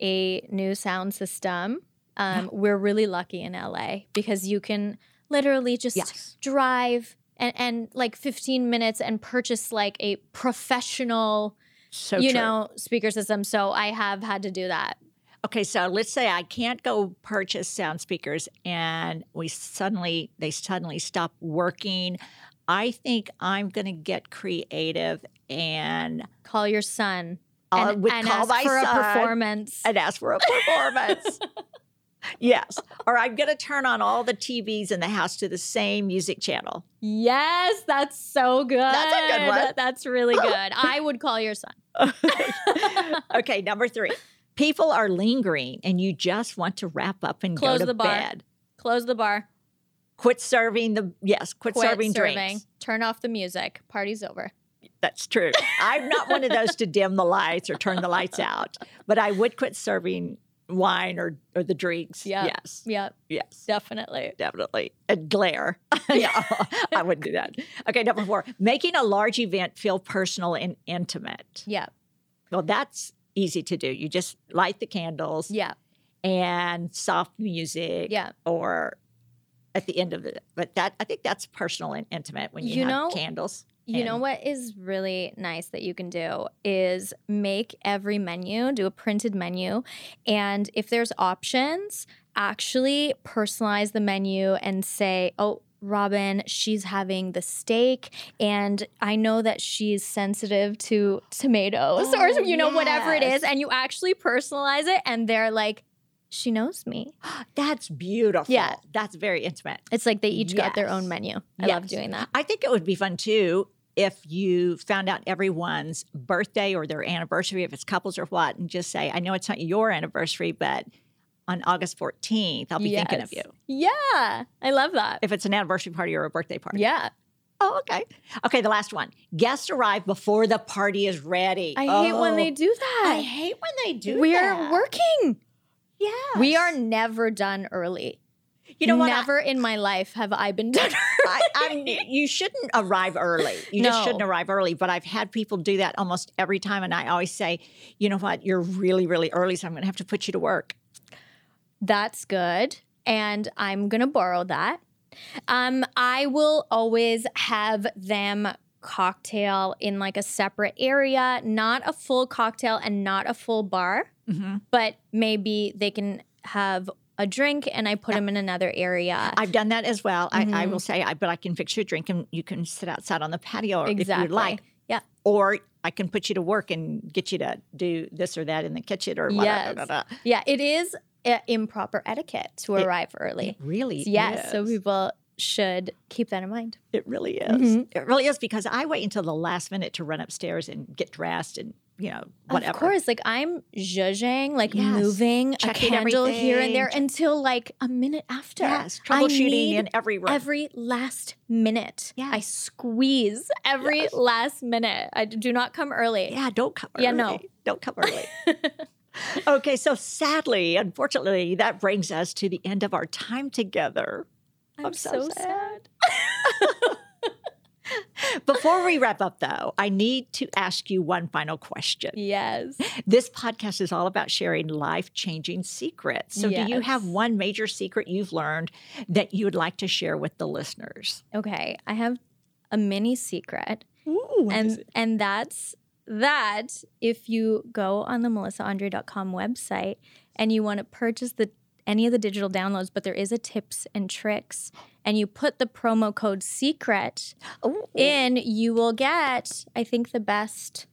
a new sound system. Um, We're really lucky in LA because you can literally just Yes. drive and, and like 15 minutes and purchase like a professional, so you true. know, speaker system. So I have had to do that. Okay, so let's say I can't go purchase sound speakers and we suddenly they suddenly stop working. I think I'm going to get creative and Call your son I and, would and call ask my for son a performance. and ask for a performance. [laughs] yes, or I'm going to turn on all the TVs in the house to the same music channel. Yes, that's so good. That's a good one. That's really [laughs] good. I would call your son. [laughs] okay, number 3. People are lingering and you just want to wrap up and Close go to the bar. bed. Close the bar. Quit serving the yes, quit, Quit serving, serving. drinks. Turn off the music. Party's over. That's true. I'm not one of those to dim the lights or turn the lights out, but I would quit serving wine or, or the drinks. Yeah. Yes. Yep, Yes. definitely. Definitely. And glare. [laughs] no, I wouldn't do that. Okay, number four, making a large event feel personal and intimate. Yeah, Well, that's easy to do. You just light the candles yeah, and soft music. yeah. Or at the end of it. But that I think that's personal and intimate when you, You have know- candles. You know what is really nice that you can do is make every menu, do a printed menu, and if there's options, actually personalize the menu and say, oh, Robin, she's having the steak, and I know that she's sensitive to tomatoes or Oh, you know whatever it is." and you actually personalize it, and they're like, she knows me. [gasps] That's beautiful. Yeah. That's very intimate. It's like they each got their own menu. I love doing that. I think it would be fun too if you found out everyone's birthday or their anniversary, if it's couples or what, and just say, I know it's not your anniversary, but on August 14th, I'll be thinking of you. Yeah, I love that. If it's an anniversary party or a birthday party. Yeah. Oh, okay. Okay, the last one. Guests arrive before the party is ready. I hate when they Oh, do that. I hate when they do that. We're working. Yeah. We are never done early. You know what? I- Never in my life have I been [laughs] done I. I'm, you shouldn't arrive early. You just shouldn't arrive early. But I've had people do that almost every time. And I always say, you know what? You're really, really early. So I'm going to have to put you to work. That's good. And I'm going to borrow that. Um, I will always have them cocktail in like a separate area, not a full cocktail and not a full bar, Mhm. but maybe they can have a drink and I put them in another area. I've done that as well. I, I Mhm. will say, I, but I can fix you a drink and you can sit outside on the patio if you'd like. Yeah. Or I can put you to work and get you to do this or that in the kitchen or whatever. Yes. Yeah. It is uh, improper etiquette to It- arrive early. It really yes. So people should keep that in mind. It really is. Mhm. It really is because I wait until the last minute to run upstairs and get dressed and, you know, whatever. Of course, like I'm zhuzhing, like Yes. moving a Checking candle here and there until like a minute after. Yes. Troubleshooting in every room. Every last minute. Yeah. I squeeze every Yes. last minute. I do not come early. Yeah, don't come early. Yeah, no. Don't come early. [laughs] okay, so sadly, unfortunately, that brings us to the end of our time together. I'm, so, sad. [laughs] Before we wrap up, though, I need to ask you one final question. Yes. This podcast is all about sharing life changing secrets. So, do you have one major secret you've learned that you would like to share with the listeners? Okay. I have a mini secret. Ooh, and and that's that if you go on the melissaandre.com website and you want to purchase the any of the digital downloads but there is a tips and tricks and you put the promo code secret in you will get i think the best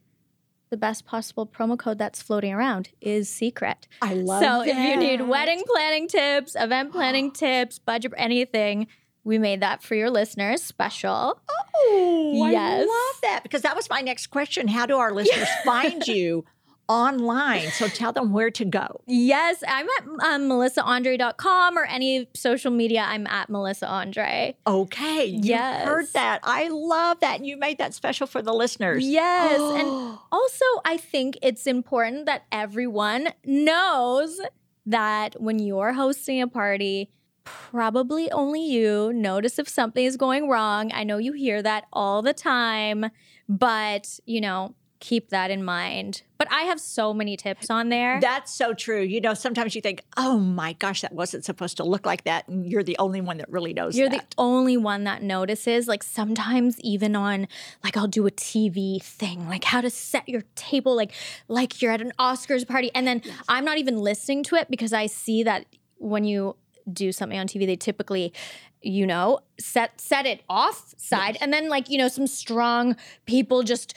the best possible promo code that's floating around is secret. I love so if you need wedding planning tips event planning [gasps] tips budget anything we made that for your listeners special. Oh, yes. I love that because that was my next question. How do our listeners [laughs] find you online. So tell them where to go. Yes, I'm at um, melissaandre.com or any social media. I'm at Melissa Andre. Okay. You heard that. I love that. You made that special for the listeners. Yes. [gasps] and also, I think it's important that everyone knows that when you're hosting a party, probably only you notice if something is going wrong. I know you hear that all the time, but you know, keep that in mind. But I have so many tips on there. That's so true. You know, sometimes you think, oh my gosh, that wasn't supposed to look like that. And you're the only one that really knows You're that. the only one that notices. Like sometimes even on like I'll do a TV thing, like how to set your table, like like you're at an Oscars party, and then I'm not even listening to it because I see that when you do something on TV, they typically, you know, set set it off side, and then like you know some strong people just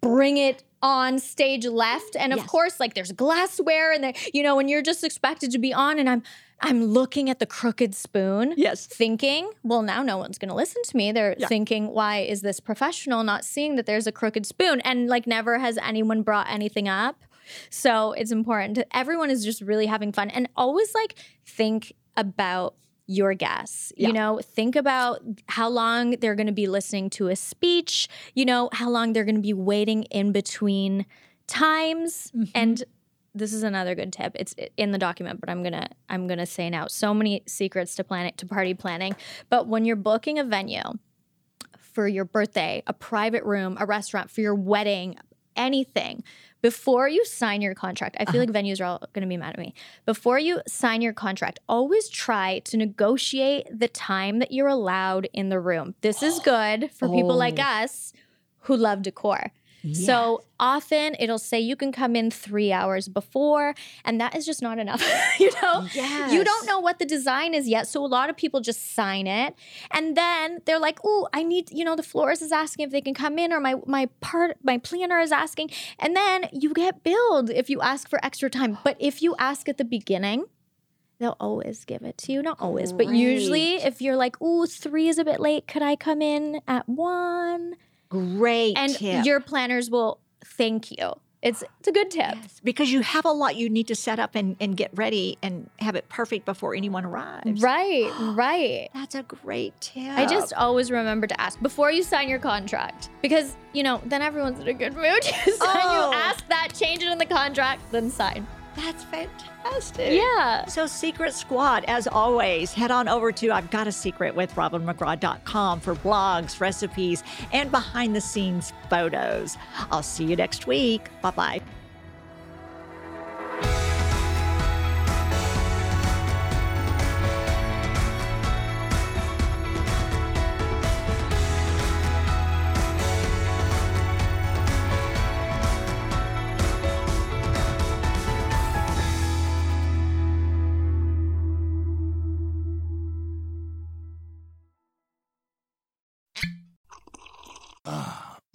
bring it on stage left and of Yes. course like there's glassware and there you know and you're just expected to be on and i'm i'm looking at the crooked spoon Yes. thinking well now no one's going to listen to me they're Yeah. thinking why is this professional not seeing that there's a crooked spoon and like never has anyone brought anything up so it's important everyone is just really having fun and always like think about your guests. Yeah. You know, think about how long they're going to be listening to a speech, you know, how long they're going to be waiting in between times Mm-hmm. and this is another good tip. It's in the document, but I'm going to I'm going to say now so many secrets to planning to party planning. But when you're booking a venue for your birthday, a private room, a restaurant for your wedding, anything, before you sign your contract, I feel uh-huh. like venues are all going to be mad at me. Before you sign your contract, always try to negotiate the time that you're allowed in the room. This is good for people like oh. us who love decor. So often it'll say you can come in three hours before, and that is just not enough. [laughs] you know, you don't know what the design is yet. So a lot of people just sign it, and then they're like, "Oh, I need," you know, the florist is asking if they can come in, or my my part my planner is asking, and then you get billed if you ask for extra time. [gasps] But if you ask at the beginning. They'll always give it to you. Not always, but usually, if you're like, "Ooh, three is a bit late. Could I come in at one?" Great and tip. your planners will thank you. It's it's a good tip. Yes, because you have a lot you need to set up and, and get ready and have it perfect before anyone arrives. Right, [gasps] right. That's a great tip. I just always remember to ask before you sign your contract because you know then everyone's in a good mood. [laughs] Sign, Oh. you ask that, change it in the contract, then sign. That's fantastic. Yeah. So, Secret Squad, as always, head on over to I've Got a Secret with RobinMcGraw.com for blogs, recipes, and behind the scenes photos. I'll see you next week. Bye bye.